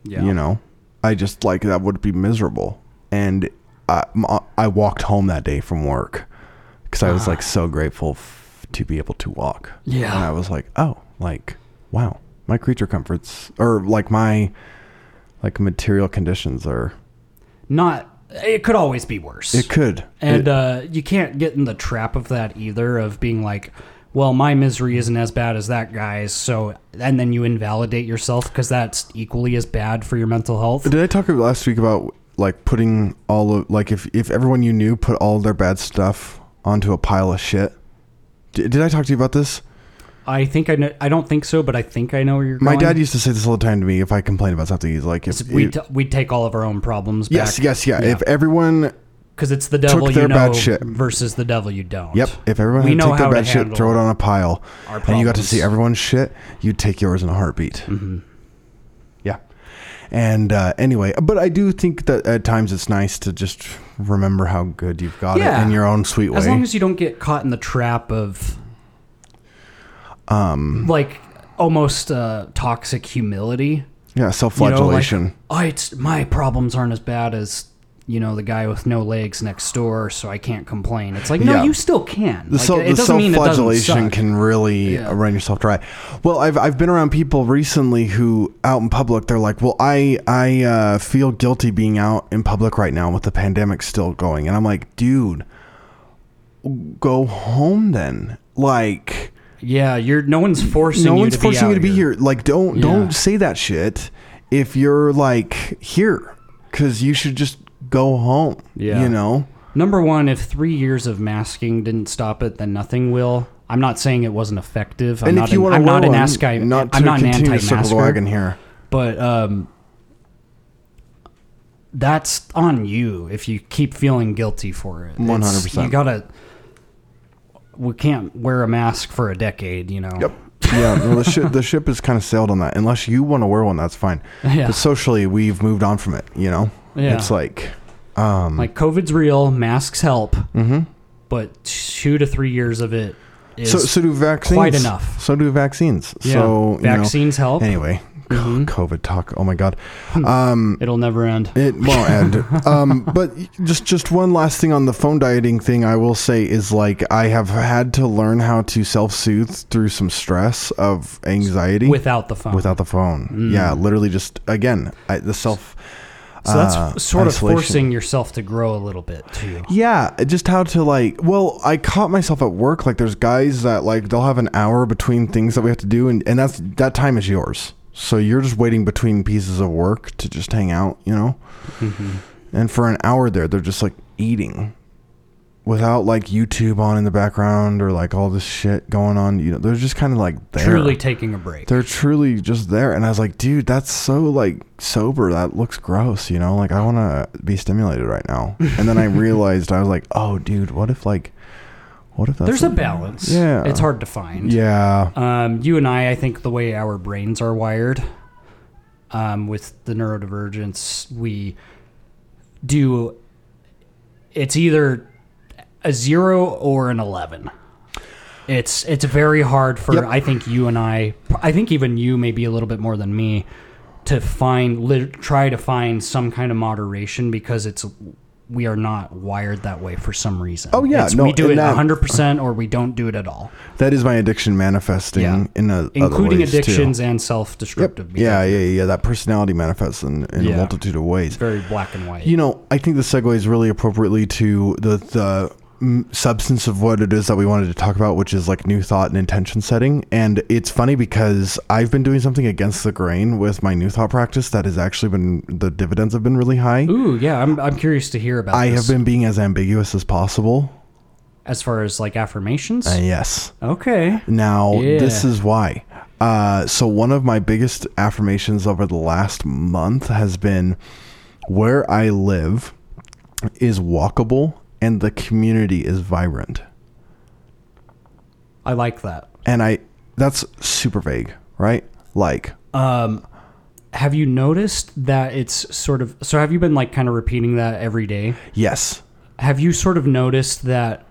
Speaker 1: Yeah,
Speaker 2: You know, I just like that would be miserable. And i, I walked home that day from work because I was
Speaker 1: Ah.
Speaker 2: like so grateful f- to be able to walk.
Speaker 1: Yeah.
Speaker 2: And I was like, oh, like, wow, my creature comforts or like my like material conditions are.
Speaker 1: not. It could always be worse.
Speaker 2: It could.
Speaker 1: And
Speaker 2: It-
Speaker 1: uh, you can't get in the trap of that either of being like, well, my misery isn't as bad as that guy's. So, and then you invalidate yourself because that's equally as bad for your mental health.
Speaker 2: did I talk last week about like putting all of like if if everyone you knew put all their bad stuff onto a pile of shit? Did, did I talk to you about this?
Speaker 1: I think I know. I don't think so, but I think I know where you're going.
Speaker 2: My
Speaker 1: going.
Speaker 2: dad used to say this all the time to me if I complained about something. He's like, if,
Speaker 1: we t- we take all of our own problems back.
Speaker 2: yes, yes, yeah. If everyone,
Speaker 1: because it's the devil you
Speaker 2: their
Speaker 1: know
Speaker 2: bad shit.
Speaker 1: versus the devil you don't.
Speaker 2: yep, if everyone
Speaker 1: We
Speaker 2: had
Speaker 1: know
Speaker 2: take their
Speaker 1: how to
Speaker 2: bad shit,
Speaker 1: handle
Speaker 2: throw it on a pile,
Speaker 1: our
Speaker 2: and you got to
Speaker 1: problems.
Speaker 2: see everyone's shit, you'd take yours in a heartbeat.
Speaker 1: Mm-hmm.
Speaker 2: And uh, anyway, but I do think that at times it's nice to just remember how good you've got
Speaker 1: Yeah.
Speaker 2: it in your own sweet way.
Speaker 1: As long as you don't get caught in the trap of, um, like almost uh, toxic humility.
Speaker 2: Yeah,
Speaker 1: You know,
Speaker 2: self-flagellation.
Speaker 1: like, oh, it's my problems aren't as bad as you know the guy with no legs next door, so I can't complain. It's like no,
Speaker 2: Yeah.
Speaker 1: you still can.
Speaker 2: the,
Speaker 1: Like, it
Speaker 2: the
Speaker 1: doesn't mean it doesn't
Speaker 2: self-flagellation can really
Speaker 1: Yeah.
Speaker 2: run yourself dry. Well, I've I've been around people recently who out in public they're like, "Well, I I uh, feel guilty being out in public right now with the pandemic still going," and I'm like, "Dude, go home then." Like,
Speaker 1: Yeah, you're no one's forcing
Speaker 2: no
Speaker 1: you
Speaker 2: one's
Speaker 1: to
Speaker 2: forcing
Speaker 1: be
Speaker 2: you to be here. Like, don't
Speaker 1: Yeah.
Speaker 2: don't say that shit if you're like here, because you should just go home.
Speaker 1: Yeah.
Speaker 2: you know.
Speaker 1: Number one, if three years of masking didn't stop it, then nothing will. I'm not saying it wasn't effective. I'm
Speaker 2: and
Speaker 1: not
Speaker 2: if you
Speaker 1: an, I'm not an
Speaker 2: one,
Speaker 1: anti.
Speaker 2: not
Speaker 1: I'm not an
Speaker 2: continue to circle the
Speaker 1: anti-masker.
Speaker 2: wagon here.
Speaker 1: But um, that's on you if you keep feeling guilty for it.
Speaker 2: 100%.
Speaker 1: You gotta. We can't wear a mask for a decade, you know.
Speaker 2: Yep. Yeah, well, the ship the ship has kind of sailed on that. Unless you want to wear one, that's fine. *laughs*
Speaker 1: Yeah.
Speaker 2: But socially, we've moved on from it. You know,
Speaker 1: Yeah.
Speaker 2: it's like, um,
Speaker 1: Like COVID's real, masks help,
Speaker 2: hmm
Speaker 1: but two to three years of it is
Speaker 2: so so do vaccines.
Speaker 1: quite enough.
Speaker 2: So do vaccines.
Speaker 1: yeah.
Speaker 2: So you know,
Speaker 1: vaccines help.
Speaker 2: anyway,
Speaker 1: Mhm.
Speaker 2: COVID talk. Oh my god. Um,
Speaker 1: It'll never end.
Speaker 2: It won't end. *laughs* um, but just just one last thing on the phone dieting thing, I will say is like I have had to learn how to self soothe through some stress of anxiety
Speaker 1: Without the phone.
Speaker 2: without the phone.
Speaker 1: Mm.
Speaker 2: Yeah, literally just again I, the self.
Speaker 1: So that's
Speaker 2: uh,
Speaker 1: sort of
Speaker 2: isolation.
Speaker 1: forcing yourself to grow a little bit too.
Speaker 2: Yeah, just how to like. Well, I caught myself at work. Like, there's guys that like they'll have an hour between things that we have to do, and and that's that time is yours. So you're just waiting between pieces of work to just hang out, you know.
Speaker 1: Mm-hmm.
Speaker 2: And for an hour there, they're just like eating, without like YouTube on in the background or like all this shit going on. You know, they're just kind of like there.
Speaker 1: Truly taking a break.
Speaker 2: they're truly just there and i was like dude that's so like sober that looks gross you know like i want to be stimulated right now *laughs* and then i realized i was like oh dude what if like what if that's
Speaker 1: There's a balance.
Speaker 2: Yeah.
Speaker 1: It's hard to find.
Speaker 2: yeah
Speaker 1: Um, you and I, I think the way our brains are wired, um, with the neurodivergence, we do. It's either a zero or an eleven. It's it's very hard for
Speaker 2: Yep.
Speaker 1: I think you and I. I think even you maybe a little bit more than me to find lit, try to find some kind of moderation because it's we are not wired that way for some reason.
Speaker 2: Oh, yeah,
Speaker 1: It's-
Speaker 2: no,
Speaker 1: we do it hundred percent or we don't do it at all
Speaker 2: that is my addiction manifesting
Speaker 1: Yeah.
Speaker 2: in a,
Speaker 1: including
Speaker 2: ways, too.
Speaker 1: addictions and self-destructive
Speaker 2: yeah yeah yeah that personality manifests in, in a multitude of ways
Speaker 1: very black and white
Speaker 2: You know, I think the segues really appropriately to the the substance of what it is that we wanted to talk about, which is like new thought and intention setting. And it's funny because I've been doing something against the grain with my new thought practice that has actually been the dividends have been really high.
Speaker 1: ooh yeah i'm, I'm curious to hear about
Speaker 2: I
Speaker 1: this.
Speaker 2: have been being as ambiguous as possible.
Speaker 1: as far as like affirmations
Speaker 2: Uh, yes.
Speaker 1: okay
Speaker 2: Now,
Speaker 1: Yeah.
Speaker 2: this is why. Uh, so, one of my biggest affirmations over the last month has been where I live is walkable and the community is vibrant.
Speaker 1: i like that
Speaker 2: And I, that's super vague, right? Like,
Speaker 1: um have you noticed that it's sort of so have you been like kind of repeating that every day
Speaker 2: yes.
Speaker 1: have you sort of noticed that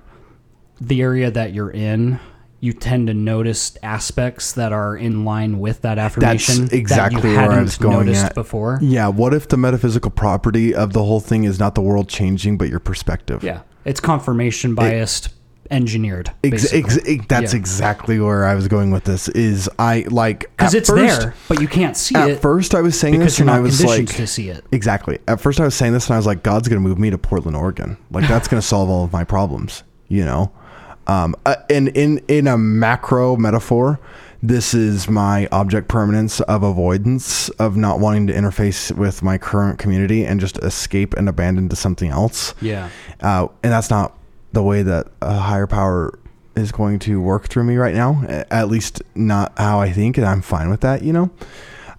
Speaker 1: the area that you're in you tend to notice aspects that are in line with that affirmation
Speaker 2: exactly
Speaker 1: that you
Speaker 2: where I was going
Speaker 1: noticed
Speaker 2: at.
Speaker 1: before
Speaker 2: Yeah. What if the metaphysical property of the whole thing is not the world changing, but your perspective?
Speaker 1: yeah it's confirmation biased engineered
Speaker 2: Ex- ex- ex- that's
Speaker 1: Yeah.
Speaker 2: exactly where I was going with this. Is I like
Speaker 1: because it's
Speaker 2: first-
Speaker 1: there, but you can't see it.
Speaker 2: At first, I was saying this, and I was like,
Speaker 1: to see it.
Speaker 2: Exactly. At first, I was saying this, and I was like, God's going to move me to Portland, Oregon. Like that's going to solve all of my problems. You know, um, uh, and in in a macro metaphor, this is my object permanence of avoidance of not wanting to interface with my current community and just escape and abandon to something else.
Speaker 1: Yeah,
Speaker 2: Uh, and that's not the way that a higher power is going to work through me right now. At least not how I think, and I'm fine with that. You know,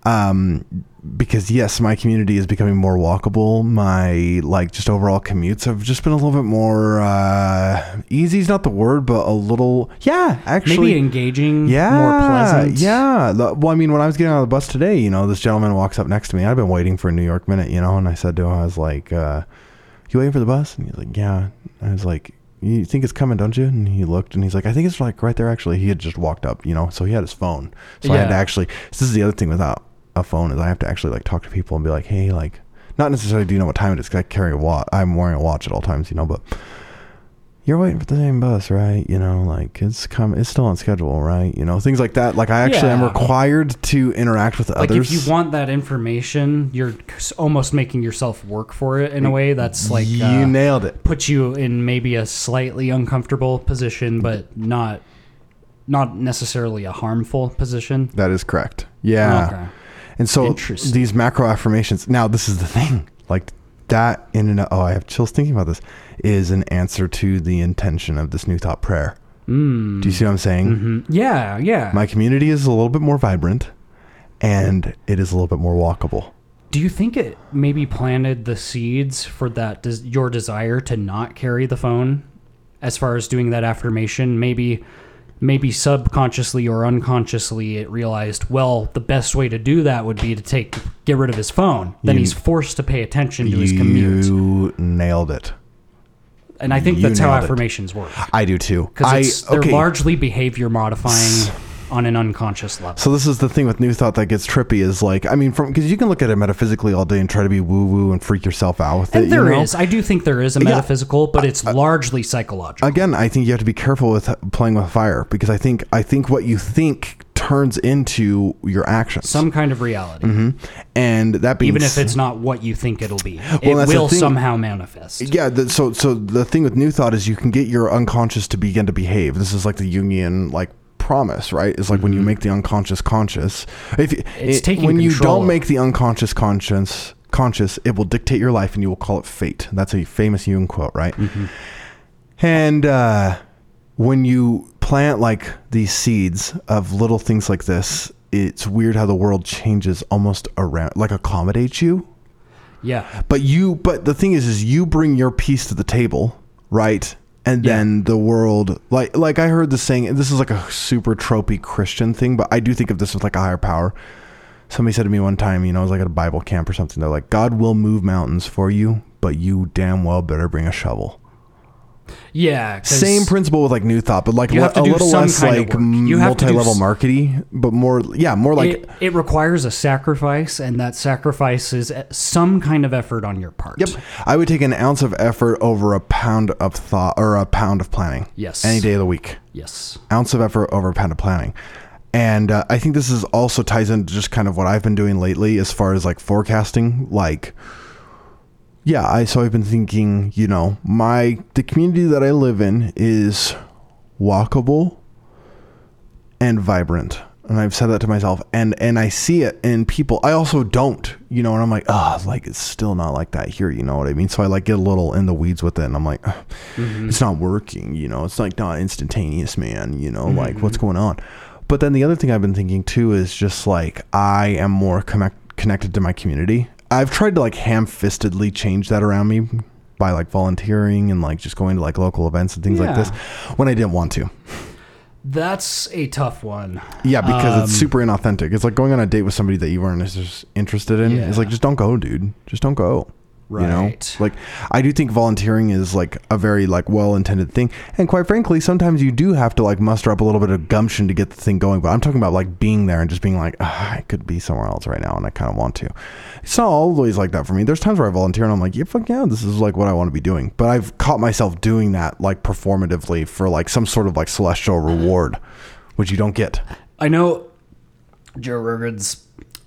Speaker 2: um, because yes, my community is becoming more walkable. My like just overall commutes have just been a little bit more uh, easy. Is not the word, but a little yeah, actually.
Speaker 1: maybe engaging,
Speaker 2: yeah,
Speaker 1: more pleasant.
Speaker 2: Yeah. Well, I mean, when I was getting on the bus today, you know, this gentleman walks up next to me. I've been waiting for a New York minute, you know, and I said to him, I was like, uh, "You waiting for the bus?" And he's like, "Yeah." I was like, "You think it's coming, don't you?" And he looked, and he's like, "I think it's like right there." Actually, he had just walked up, you know, so he had his phone, so I had to
Speaker 1: Yeah.
Speaker 2: actually. This is the other thing without a phone is I have to actually like talk to people and be like, hey, like, not necessarily do you know what time it is because I carry a watch. I'm wearing a watch at all times, you know, but you're waiting for the same bus, right? You know, like it's come, it's still on schedule, right? You know, things like that. Like I actually am required to interact with
Speaker 1: Like
Speaker 2: others.
Speaker 1: if you want that information, you're almost making yourself work for it in a way that's like
Speaker 2: you
Speaker 1: uh,
Speaker 2: nailed it.
Speaker 1: puts you in maybe a slightly uncomfortable position, but not not necessarily a harmful position.
Speaker 2: That is correct. Yeah.
Speaker 1: Okay.
Speaker 2: And so these macro affirmations. Now, this is the thing. Like that in and oh, I have chills thinking about this. Is an answer to the intention of this new thought prayer.
Speaker 1: Mm.
Speaker 2: Do you see what I'm saying?
Speaker 1: Mhm. Yeah, yeah.
Speaker 2: My community is a little bit more vibrant, and it is a little bit more walkable.
Speaker 1: Do you think it maybe planted the seeds for that des- your desire to not carry the phone as far as doing that affirmation? Maybe maybe subconsciously or unconsciously it realized, well, the best way to do that would be to take get rid of his phone. Then
Speaker 2: You-
Speaker 1: he's forced to pay attention to his commute.
Speaker 2: You nailed it.
Speaker 1: And I think
Speaker 2: you
Speaker 1: that's how
Speaker 2: nailed it.
Speaker 1: affirmations work.
Speaker 2: I do too.
Speaker 1: Because they're
Speaker 2: okay.
Speaker 1: largely behavior modifying on an unconscious level.
Speaker 2: So this is the thing with new thought that gets trippy is like I mean from because you can look at it metaphysically all day and try to be woo woo and freak yourself out with
Speaker 1: And
Speaker 2: it.
Speaker 1: there
Speaker 2: you
Speaker 1: is. I do think there is a metaphysical, but it's largely psychological.
Speaker 2: again, I think you have to be careful with playing with fire because I think I think what you think turns into your actions.
Speaker 1: Some kind of reality. Mm-hmm.
Speaker 2: and that being
Speaker 1: even if it's not what you think it'll be.
Speaker 2: Well,
Speaker 1: it will somehow manifest.
Speaker 2: yeah, the, so so the thing with new thought is you can get your unconscious to begin to behave. This is like the Jungian like promise, right? It's like when you make the unconscious conscious. If you,
Speaker 1: Mm-hmm. It's
Speaker 2: it-
Speaker 1: taking
Speaker 2: when you don't make the unconscious conscious conscious, it will dictate your life, and you will call it fate. That's a famous Jung quote, right?
Speaker 1: Mm-hmm.
Speaker 2: And uh, when you plant like these seeds of little things like this, it's weird how the world changes almost around, like accommodates you.
Speaker 1: Yeah.
Speaker 2: But you, but the thing is, is you bring your piece to the table, right? And
Speaker 1: Yeah.
Speaker 2: then the world, like, like I heard the saying, and this is like a super tropey Christian thing, but I do think of this as like a higher power. Somebody said to me one time, you know, I was like at a Bible camp or something. They're like, God will move mountains for you, but you damn well better bring a shovel.
Speaker 1: Yeah.
Speaker 2: Same principle with like new thought, but like
Speaker 1: You
Speaker 2: a,
Speaker 1: have to
Speaker 2: a
Speaker 1: do
Speaker 2: little
Speaker 1: some
Speaker 2: less
Speaker 1: kind of
Speaker 2: like
Speaker 1: work. You have to do
Speaker 2: multi-level
Speaker 1: s-
Speaker 2: markety, but more, yeah, more like
Speaker 1: it, it requires a sacrifice, and that sacrifice is uh, some kind of effort on your part.
Speaker 2: Yep. I would take an ounce of effort over a pound of thought or a pound of planning.
Speaker 1: Yes.
Speaker 2: Any day of the week.
Speaker 1: Yes.
Speaker 2: Ounce of effort over a pound of planning. And uh, I think this is also ties into just kind of what I've been doing lately as far as like forecasting. Like, yeah, I so I've been thinking, you know, my the community that I live in is walkable and vibrant. And I've said that to myself and and I see it in people. I also don't, you know, and I'm like, ah, like it's still not like that here, you know what I mean? So I like get a little in the weeds with it and I'm like, "Ugh, it's not working, you know. It's like not instantaneous, man, you know, like what's going on? But then the other thing I've been thinking too is just like I am more connect, connected to my community. I've tried to like ham-fistedly change that around me by like volunteering and like just going to like local events and things like this when I didn't want to.
Speaker 1: That's a tough one.
Speaker 2: Yeah, because it's
Speaker 1: Um,
Speaker 2: super inauthentic. It's like going on a date with somebody that you weren't as interested in. It's like just don't go, dude. Just don't go. You know,
Speaker 1: Right.
Speaker 2: like I do think volunteering is like a very like well intended thing, and quite frankly, sometimes you do have to like muster up a little bit of gumption to get the thing going. But I'm talking about like being there and just being like, ah, I could be somewhere else right now, and I kind of want to. It's not always like that for me. There's times where I volunteer and I'm like, yeah, fuck yeah, this is like what I want to be doing. But I've caught myself doing that like performatively for like some sort of like celestial reward, which you don't get.
Speaker 1: I know Joe Rogan's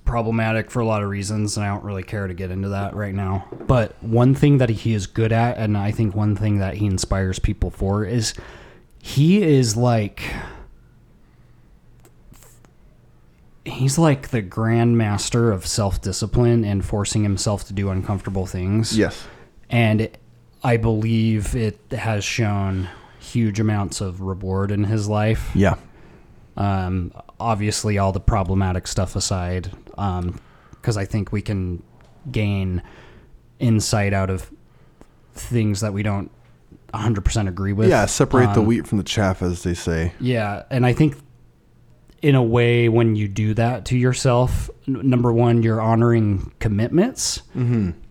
Speaker 1: problematic for a lot of reasons, and I don't really care to get into that right now. But one thing that he is good at, and I think one thing that he inspires people for, is he is like. He's like the grandmaster of self discipline and forcing himself to do uncomfortable things.
Speaker 2: Yes.
Speaker 1: And I believe it has shown huge amounts of reward in his life.
Speaker 2: Yeah.
Speaker 1: Um, obviously, all the problematic stuff aside, because I think we can gain insight out of things that we don't 100% agree with.
Speaker 2: Yeah, separate the
Speaker 1: Um,
Speaker 2: wheat from the chaff, as they say.
Speaker 1: Yeah, and I think in a way, when you do that to yourself, n- number one, you're honoring commitments,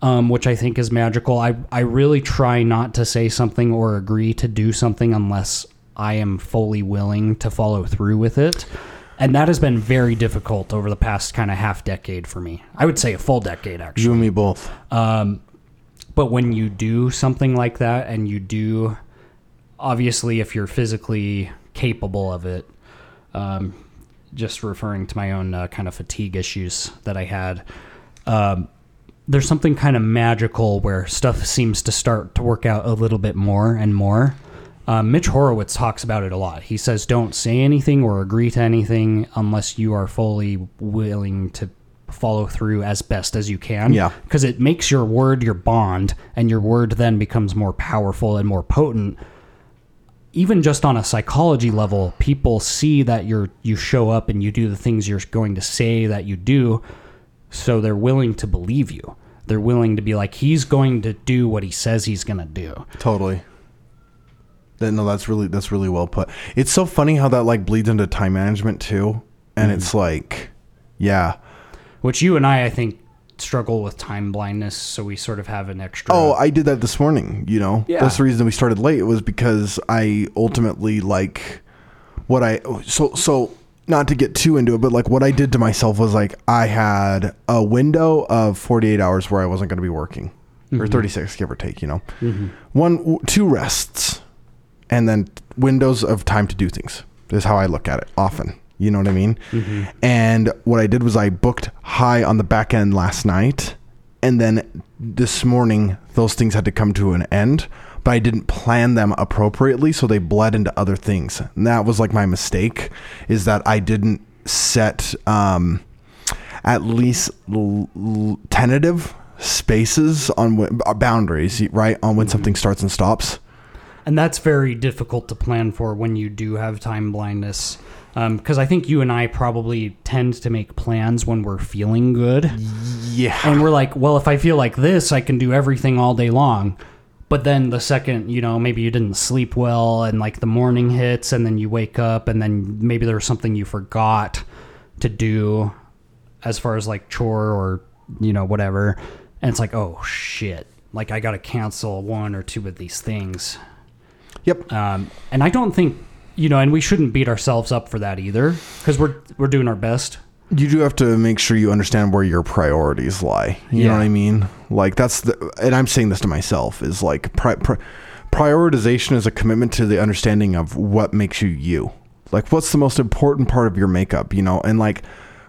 Speaker 1: um, which I think is magical. I I really try not to say something or agree to do something unless I am fully willing to follow through with it. And that has been very difficult over the past kind of half decade for me. I would say a full decade actually.
Speaker 2: You and me both.
Speaker 1: Um, but when you do something like that, and you do, obviously, if you're physically capable of it, um, just referring to my own uh, kind of fatigue issues that I had, um, there's something kind of magical where stuff seems to start to work out a little bit more and more. Um, Mitch Horowitz talks about it a lot. He says, "Don't say anything or agree to anything unless you are fully willing to follow through as best as you can."
Speaker 2: Yeah.
Speaker 1: because it makes your word your bond, and your word then becomes more powerful and more potent. Even just on a psychology level, people see that you're you show up and you do the things you're going to say that you do, so they're willing to believe you. They're willing to be like, he's going to do what he says he's going to do.
Speaker 2: Totally. No, that's really that's really well put. It's so funny how that like bleeds into time management too, and
Speaker 1: Mm-hmm.
Speaker 2: it's like, yeah.
Speaker 1: Which you and I, I think, struggle with time blindness, so we sort of have an extra.
Speaker 2: Oh, I did that this morning. You know,
Speaker 1: Yeah.
Speaker 2: that's the reason we started late. It Was because I ultimately like what I so so not to get too into it, but like what I did to myself was like I had a window of 48 hours where I wasn't going to be working, or 36, give or take. You know, one two rests, and then windows of time to do things. Is how I look at it often. You know what I mean? And what I did was I booked high on the back end last night, and then this morning those things had to come to an end. But I didn't plan them appropriately, so they bled into other things. And that was like my mistake, is that I didn't set um, at least l- l- tentative spaces on when, uh, boundaries, right, on when something starts and stops.
Speaker 1: And that's very difficult to plan for when you do have time blindness. Um, because I think you and I probably tend to make plans when we're feeling good.
Speaker 2: Yeah.
Speaker 1: And we're like, well, if I feel like this, I can do everything all day long. But then the second, you know, maybe you didn't sleep well and like the morning hits and then you wake up and then maybe there was something you forgot to do as far as like chore or, you know, whatever. And it's like, oh shit. Like I got to cancel one or two of these things.
Speaker 2: Yep.
Speaker 1: Um, and I don't think, you know, and we shouldn't beat ourselves up for that either because we're, we're doing our best.
Speaker 2: you do have to make sure you understand where your priorities lie. You know what I mean? Like that's the, and I'm saying this to myself is like pri- pri- prioritization is a commitment to the understanding of what makes you you. Like what's the most important part of your makeup, you know? And like,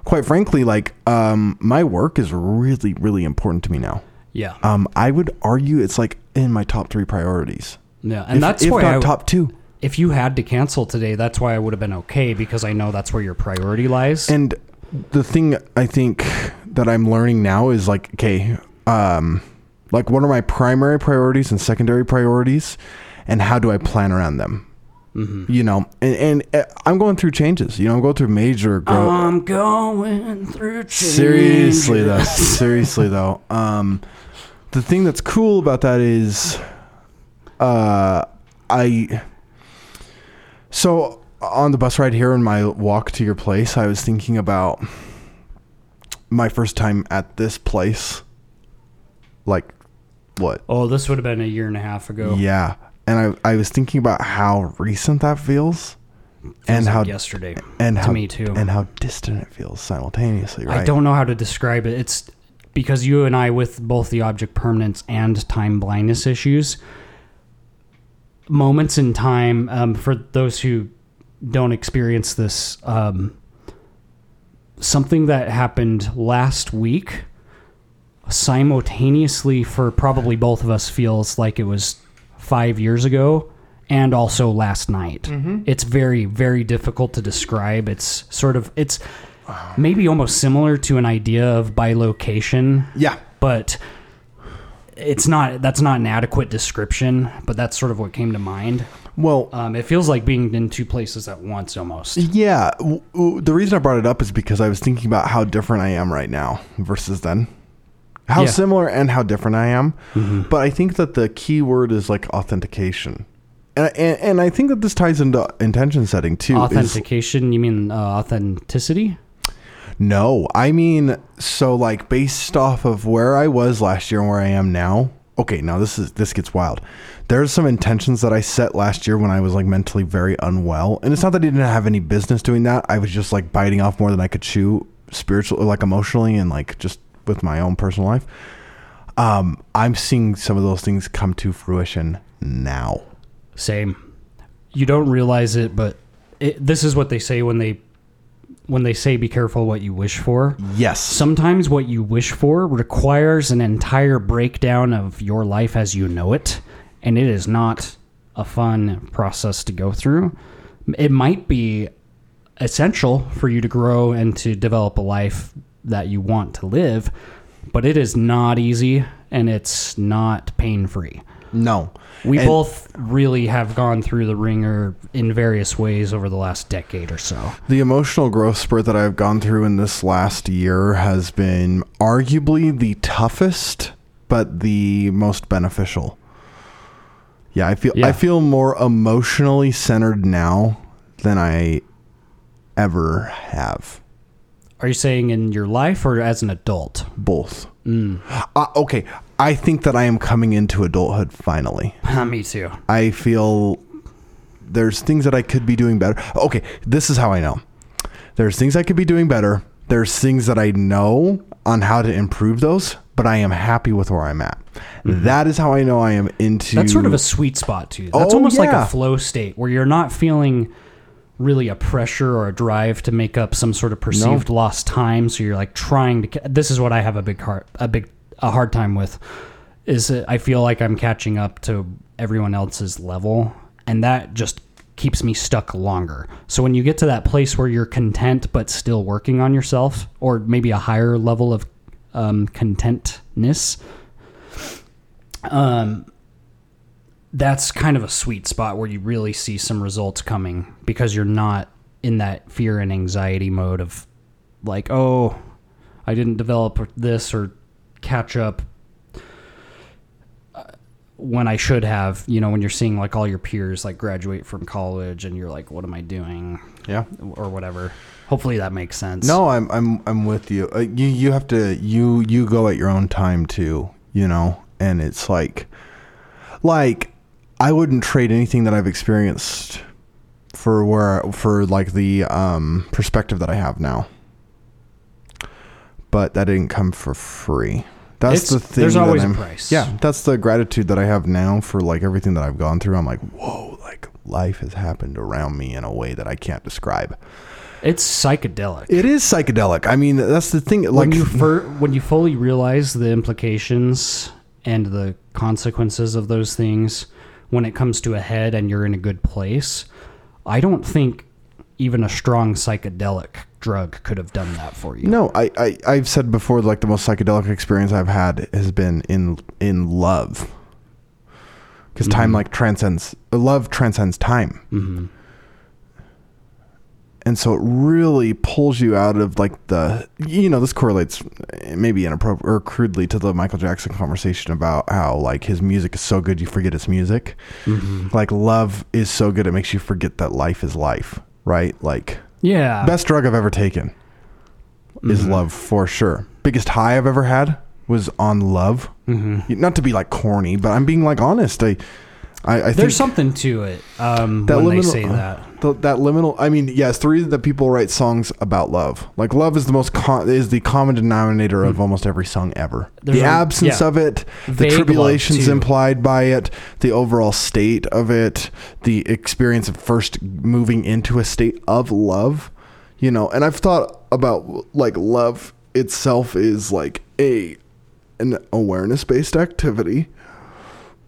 Speaker 2: quite frankly, like, um, my work is really, really important to me now.
Speaker 1: Yeah.
Speaker 2: Um, I would argue it's like in my top three priorities.
Speaker 1: Yeah. And
Speaker 2: if,
Speaker 1: that's
Speaker 2: if
Speaker 1: why
Speaker 2: not
Speaker 1: I,
Speaker 2: top two.
Speaker 1: if you had to cancel today, that's why I would have been okay because I know that's where your priority lies.
Speaker 2: And the thing I think that I'm learning now is like, okay, um, like what are my primary priorities and secondary priorities, and how do I plan around them?
Speaker 1: Mm-hmm.
Speaker 2: You know, and, and uh, I'm going through changes. You know, I'm going through major growth.
Speaker 1: I'm going through change.
Speaker 2: seriously though, *laughs* seriously though, um, the thing that's cool about that is, uh, I. So on the bus ride here and my walk to your place, I was thinking about my first time at this place. Like, what?
Speaker 1: Oh, this would have been a year and a half ago.
Speaker 2: Yeah, and I I was thinking about how recent that feels,
Speaker 1: Feels
Speaker 2: and
Speaker 1: like
Speaker 2: how
Speaker 1: yesterday
Speaker 2: and
Speaker 1: to
Speaker 2: how
Speaker 1: me too.
Speaker 2: and how distant it feels simultaneously. Right?
Speaker 1: I don't know how to describe it. It's because you and I, with both the object permanence and time blindness issues, moments in time, um, for those who don't experience this, um, something that happened last week simultaneously for probably both of us feels like it was five years ago and also last night. It's very, very difficult to describe. It's sort of, it's maybe almost similar to an idea of bilocation,
Speaker 2: Yeah.
Speaker 1: but it's not, that's not an adequate description, but that's sort of what came to mind.
Speaker 2: Well,
Speaker 1: Um, it feels like being in two places at once almost.
Speaker 2: Yeah, w- w- the reason I brought it up is because I was thinking about how different I am right now versus then. How
Speaker 1: Yeah.
Speaker 2: similar and how different I am. But I think that the key word is like authentication. And, and, and I think that this ties into intention setting too. is-
Speaker 1: Authentication, you mean uh, authenticity?
Speaker 2: No, I mean, so like based off of where I was last year and where I am now, okay, now this is this gets wild. There's some intentions that I set last year when I was like mentally very unwell, and it's not that I didn't have any business doing that. I was just like biting off more than I could chew, spiritually, like emotionally, and like just with my own personal life. Um, I'm seeing some of those things come to fruition now.
Speaker 1: Same. You don't realize it, but it, this is what they say when they when they say be careful what you wish for.
Speaker 2: Yes.
Speaker 1: Sometimes what you wish for requires an entire breakdown of your life as you know it, and it is not a fun process to go through. It might be essential for you to grow and to develop a life that you want to live, but it is not easy and it's not pain free.
Speaker 2: No.
Speaker 1: We
Speaker 2: And-
Speaker 1: both really have gone through the wringer in various ways over the last decade or so.
Speaker 2: The emotional growth spurt that I've gone through in this last year has been arguably the toughest, but the most beneficial. Yeah, I feel
Speaker 1: Yeah.
Speaker 2: I feel more emotionally centered now than I ever have.
Speaker 1: Are you saying in your life or as an adult?
Speaker 2: Both. Uh, okay, I think that I am coming into adulthood finally. *laughs*
Speaker 1: Me too.
Speaker 2: I feel there's things that I could be doing better. Okay, this is how I know. There's things I could be doing better. There's things that I know on how to improve those, but I am happy with where I'm at. Mm-hmm. That is how I know I am into
Speaker 1: That's sort of a sweet spot too. That's
Speaker 2: Oh,
Speaker 1: almost like
Speaker 2: yeah.
Speaker 1: a flow state where you're not feeling really a pressure or a drive to make up some sort of perceived lost time. So you're like trying to. ca- This is what I have a big heart, a big a hard time with. Is that I feel like I'm catching up to everyone else's level, and that just keeps me stuck longer. So when you get to that place where you're content but still working on yourself, or maybe a higher level of um, contentness, um, that's kind of a sweet spot where you really see some results coming because you're not in that fear and anxiety mode of like, oh, I didn't develop this or catch up uh, when I should have. You know, when you're seeing like all your peers like graduate from college and you're like, what am I doing?
Speaker 2: yeah.
Speaker 1: Or whatever. Hopefully that makes sense.
Speaker 2: No, I'm I'm I'm with you. Uh, you you have to you you go at your own time too, you know. And it's like like I wouldn't trade anything that I've experienced for where for like the um perspective that I have now. But that didn't come for free. That's
Speaker 1: It's-
Speaker 2: the thing.
Speaker 1: there's always a price.
Speaker 2: Yeah, that's the gratitude that I have now for like everything that I've gone through. I'm like, whoa, like life has happened around me in a way that I can't describe.
Speaker 1: It's psychedelic.
Speaker 2: It is psychedelic. I mean, that's the thing. Like
Speaker 1: when you fir- when you fully realize the implications and the consequences of those things when it comes to a head and you're in a good place, I don't think even a strong psychedelic drug could have done that for you.
Speaker 2: No, I, I I've said before, like the most psychedelic experience I've had has been in in love, because time like transcends love transcends time,
Speaker 1: hmm
Speaker 2: and so it really pulls you out of like the you know this correlates maybe inappropriate or crudely to the Michael Jackson conversation about how like his music is so good you forget it's music,
Speaker 1: hmm
Speaker 2: like love is so good it makes you forget that life is life, right? Like
Speaker 1: Yeah.
Speaker 2: best drug I've ever taken. is
Speaker 1: Mhm.
Speaker 2: love for sure. Biggest high I've ever had was on love.
Speaker 1: hmm
Speaker 2: Not to be like corny, but I'm being like honest. I, I, I think
Speaker 1: There's something to it um,
Speaker 2: That
Speaker 1: when they
Speaker 2: liminal-
Speaker 1: say that.
Speaker 2: the, that liminal. I mean, yes, the reason that people write songs about love, like love, is the most con- is the common denominator of almost every song ever.
Speaker 1: There's
Speaker 2: the
Speaker 1: a-
Speaker 2: absence
Speaker 1: yeah.
Speaker 2: of it, the
Speaker 1: Vague love,
Speaker 2: tribulations implied by it, the overall state of it, the experience of first moving into a state of love. You know, and I've thought about like love itself is like a an awareness based activity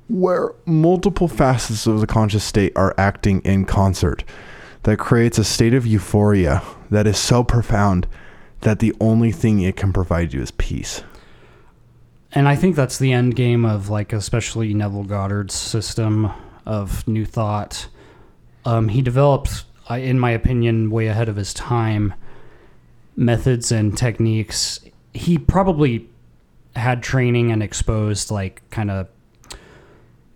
Speaker 2: where multiple facets of the conscious state are acting in concert that creates a state of euphoria that is so profound that the only thing it can provide you is peace.
Speaker 1: And I think that's the end game of like especially Neville Goddard's system of new thought. Um, he developed, in my opinion, way ahead of his time, methods and techniques. He probably had training and exposed like kind of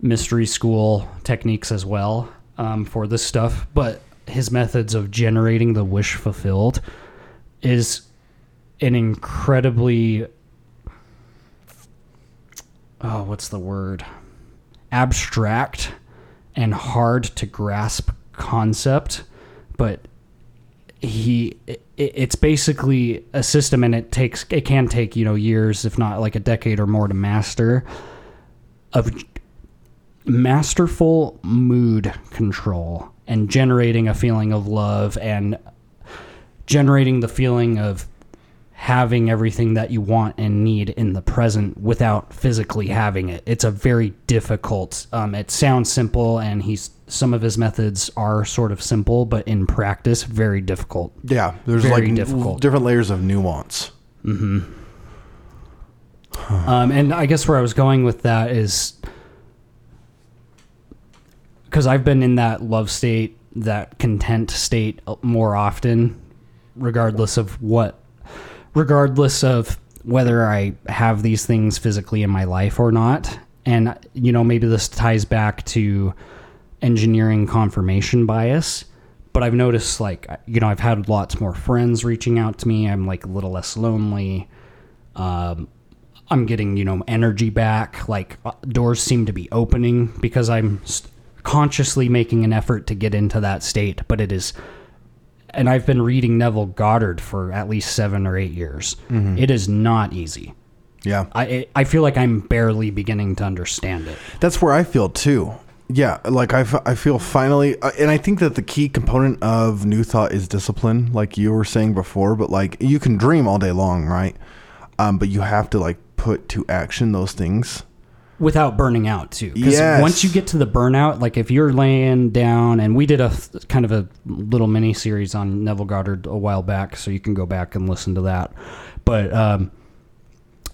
Speaker 1: mystery school techniques as well um, for this stuff, but his methods of generating the wish fulfilled is an incredibly oh, what's the word? Abstract and hard to grasp concept, but he it, it's basically a system and it takes it can take, you know, years if not like a decade or more to master of masterful mood control and generating a feeling of love and generating the feeling of having everything that you want and need in the present without physically having it. It's a very difficult. Um, it sounds simple, and he's some of his methods are sort of simple, but in practice, very difficult.
Speaker 2: Yeah, there's
Speaker 1: Very
Speaker 2: like
Speaker 1: difficult.
Speaker 2: different layers of nuance.
Speaker 1: Um, and I guess where I was going with that is because I've been in that love state, that content state uh, more often, regardless of what, regardless of whether I have these things physically in my life or not. And, you know, maybe this ties back to engineering confirmation bias. But I've noticed, like, you know, I've had lots more friends reaching out to me. I'm like a little less lonely. Um, I'm getting, you know, energy back. Like uh, doors seem to be opening because I'm consciously making an effort to get into that state. But it is, and I've been reading Neville Goddard for at least seven or eight years. It is not easy.
Speaker 2: Yeah,
Speaker 1: I I feel like I'm barely beginning to understand it.
Speaker 2: that's where I feel too. Yeah, like I, f- I feel finally, uh, and I think that the key component of new thought is discipline, like you were saying before. But like you can dream all day long, right? Um, but you have to like put to action those things.
Speaker 1: Without burning out too because
Speaker 2: Yes.
Speaker 1: once you get to the burnout like if you're laying down and we did a kind of a little mini series on neville goddard a while back so you can go back and listen to that but um,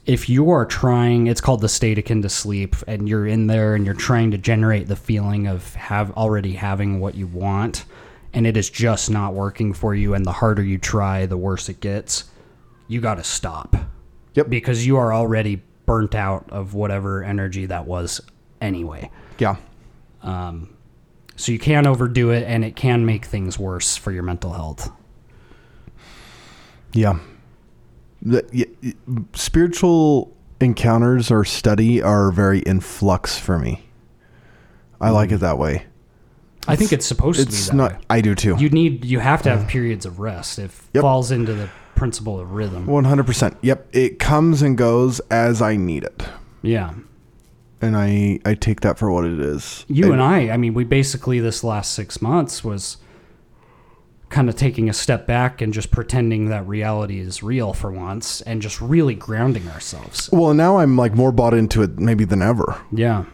Speaker 1: if you are trying it's called the state akin to sleep and you're in there and you're trying to generate the feeling of have already having what you want and it is just not working for you and the harder you try the worse it gets you got to stop
Speaker 2: Yep.
Speaker 1: because you are already burnt out of whatever energy that was anyway.
Speaker 2: Yeah, um,
Speaker 1: So you can overdo it and it can make things worse for your mental health.
Speaker 2: yeah. The, spiritual encounters or study are very in flux for me. I like hmm. it that way.
Speaker 1: I think it's supposed to be
Speaker 2: It's
Speaker 1: that
Speaker 2: not.
Speaker 1: way.
Speaker 2: I do too.
Speaker 1: You need you have to have periods of rest. It
Speaker 2: Yep.
Speaker 1: falls into the principle of rhythm.
Speaker 2: One hundred percent. Yep. It comes and goes as I need it,
Speaker 1: Yeah.
Speaker 2: and I I take that for what it is.
Speaker 1: You and I, I mean, we basically this last 6 months was kind of taking a step back and just pretending that reality is real for once and just really grounding ourselves.
Speaker 2: Well, now I'm like more bought into it maybe than ever.
Speaker 1: Yeah.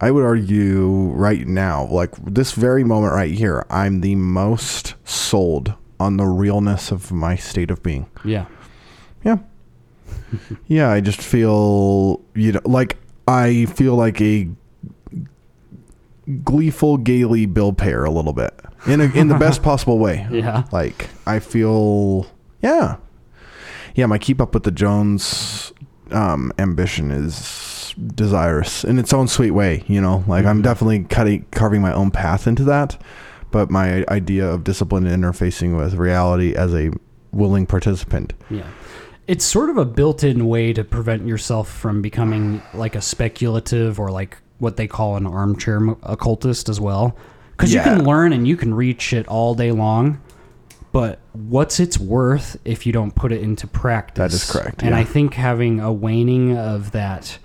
Speaker 2: I would argue right now, like this very moment right here, I'm the most sold on the realness of my state of being.
Speaker 1: Yeah.
Speaker 2: Yeah. *laughs* yeah, I just feel, you know, like I feel like a gleeful, gaily Bill Payer a little bit in a, in the best *laughs* possible way.
Speaker 1: Yeah.
Speaker 2: Like I feel, yeah, yeah. My keep up with the Jones um, ambition is desirous in its own sweet way. You know, like I'm definitely cutting carving my own path into that. But my idea of discipline and interfacing with reality as a willing participant.
Speaker 1: Yeah. It's sort of a built in way to prevent yourself from becoming like a speculative or like what they call an armchair occultist as well. Because you can learn and you can read shit all day long, but what's its worth if you don't put it into practice?
Speaker 2: That is correct,
Speaker 1: And
Speaker 2: yeah.
Speaker 1: I think having a waning of that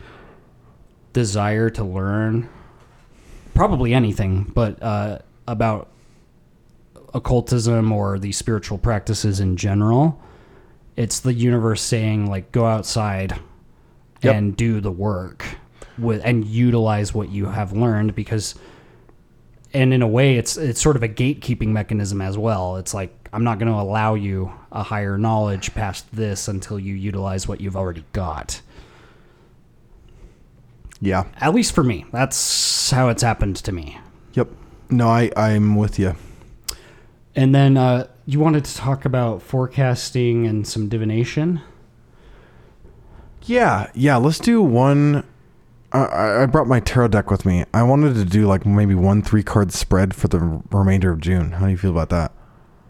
Speaker 1: desire to learn, probably anything, but uh, about occultism or these spiritual practices in general, it's the universe saying like go outside
Speaker 2: Yep.
Speaker 1: and do the work with and utilize what you have learned because and in a way it's it's sort of a gatekeeping mechanism as well it's like i'm not going to allow you a higher knowledge past this until you utilize what you've already got
Speaker 2: Yeah.
Speaker 1: at least for me that's how it's happened to me
Speaker 2: Yep. No, I I'm with you.
Speaker 1: And then uh, you wanted to talk about forecasting and some divination
Speaker 2: Yeah, yeah. Let's do one. I- I brought my tarot deck with me. I wanted to do like maybe one three card spread for the remainder of June. How do you feel about that?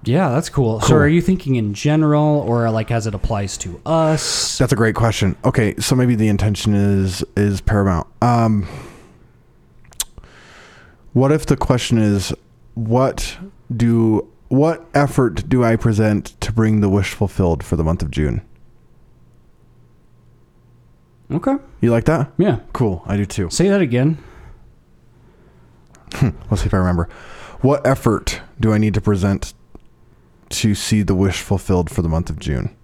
Speaker 1: Yeah, that's cool. So are you thinking in general or like as it applies to us?
Speaker 2: That's a great question. Okay, so maybe the intention is is paramount. Um, what if the question is, what do what effort do I present to bring the wish fulfilled for the month of June?
Speaker 1: Okay.
Speaker 2: You like that?
Speaker 1: Yeah.
Speaker 2: Cool. I do too.
Speaker 1: Say that again. Hmm.
Speaker 2: Let's see if I remember. What effort do I need to present to see the wish fulfilled for the month of June?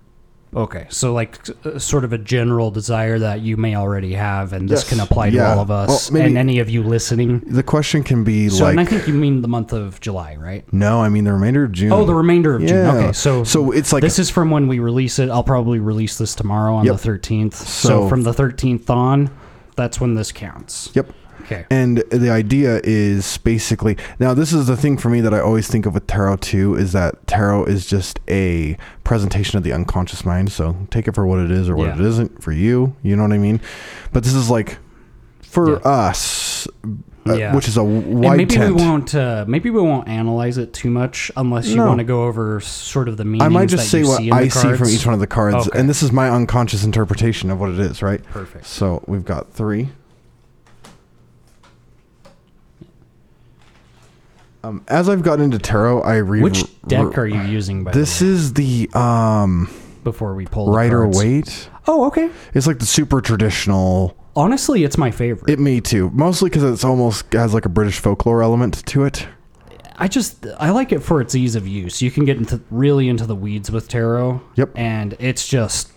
Speaker 1: Okay. So like uh, sort of a general desire that you may already have and this
Speaker 2: Yes.
Speaker 1: can apply to
Speaker 2: Yeah.
Speaker 1: all of us
Speaker 2: Well, maybe-
Speaker 1: and any of you listening.
Speaker 2: The question can be like
Speaker 1: So and I
Speaker 2: like,
Speaker 1: think you mean the month of July, right?
Speaker 2: no, I mean the remainder of June.
Speaker 1: Oh, the remainder of June.
Speaker 2: Yeah.
Speaker 1: Okay. So
Speaker 2: So it's like
Speaker 1: this is from when we release it. I'll probably release this tomorrow on
Speaker 2: Yep.
Speaker 1: the 13th. So,
Speaker 2: So-
Speaker 1: from the 13th on, that's when this counts.
Speaker 2: Yep.
Speaker 1: Okay.
Speaker 2: And the idea is basically now this is the thing for me that I always think of with tarot too is that tarot is just a presentation of the unconscious mind. So take it for what it is or what
Speaker 1: Yeah.
Speaker 2: it isn't for you. You know what I mean? But this is like for
Speaker 1: Yeah.
Speaker 2: us, uh,
Speaker 1: Yeah.
Speaker 2: which is a
Speaker 1: And maybe
Speaker 2: tent.
Speaker 1: we won't. Uh, maybe we won't analyze it too much unless you
Speaker 2: No.
Speaker 1: want to go over sort of the meanings.
Speaker 2: I might just say what
Speaker 1: see
Speaker 2: I see from each one of the cards,
Speaker 1: Okay.
Speaker 2: and this is my unconscious interpretation of what it is. Right.
Speaker 1: Perfect.
Speaker 2: So we've got three. Um, as I've gotten into tarot, I read.
Speaker 1: Which deck are you using? By
Speaker 2: This
Speaker 1: the way,
Speaker 2: is the um
Speaker 1: before we pull
Speaker 2: Rider? Waite.
Speaker 1: Oh, okay.
Speaker 2: It's like the super traditional.
Speaker 1: Honestly, it's my favorite.
Speaker 2: It me too, mostly because it's almost has like a British folklore element to it.
Speaker 1: I just I like it for its ease of use. You can get into really into the weeds with tarot.
Speaker 2: Yep.
Speaker 1: And it's just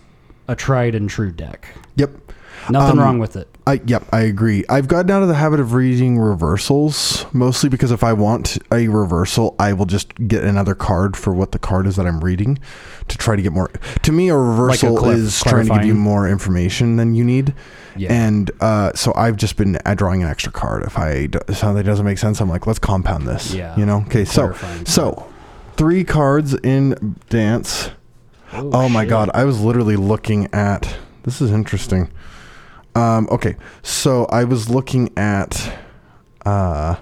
Speaker 1: a tried and true deck.
Speaker 2: Yep.
Speaker 1: Nothing
Speaker 2: Um,
Speaker 1: wrong with it.
Speaker 2: I yep, I agree. I've gotten out of the habit of reading reversals mostly because if I want a reversal, I will just get another card for what the card is that I'm reading to try to get more. To me, a reversal
Speaker 1: clar-
Speaker 2: is trying to give you more information than you need.
Speaker 1: Yeah.
Speaker 2: And uh, so I've just been drawing an extra card. If I something doesn't make sense, I'm like, let's compound this.
Speaker 1: Yeah.
Speaker 2: You know. Okay. So
Speaker 1: Clarifying.
Speaker 2: so three cards in dance. Oh, my
Speaker 1: shit.
Speaker 2: god, I was literally looking at this is interesting. Um okay, so I was looking at uh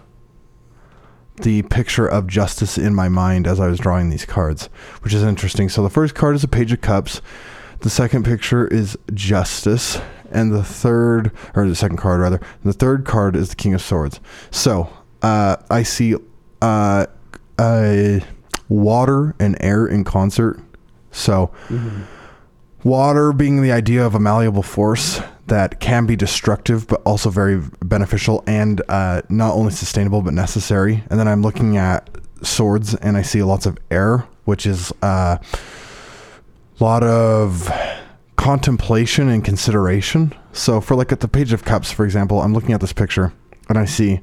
Speaker 2: the picture of justice in my mind as I was drawing these cards, which is interesting. So the first card is a page of cups. The second picture is justice, and the third or the second card rather, the third card is the king of swords. So, uh I see uh uh water and air in concert. So, water being the idea of a malleable force that can be destructive but also very beneficial and uh, not only sustainable but necessary. And then I'm looking at swords and I see lots of air, which is a lot of contemplation and consideration. So, for like at the page of cups, for example, I'm looking at this picture and I see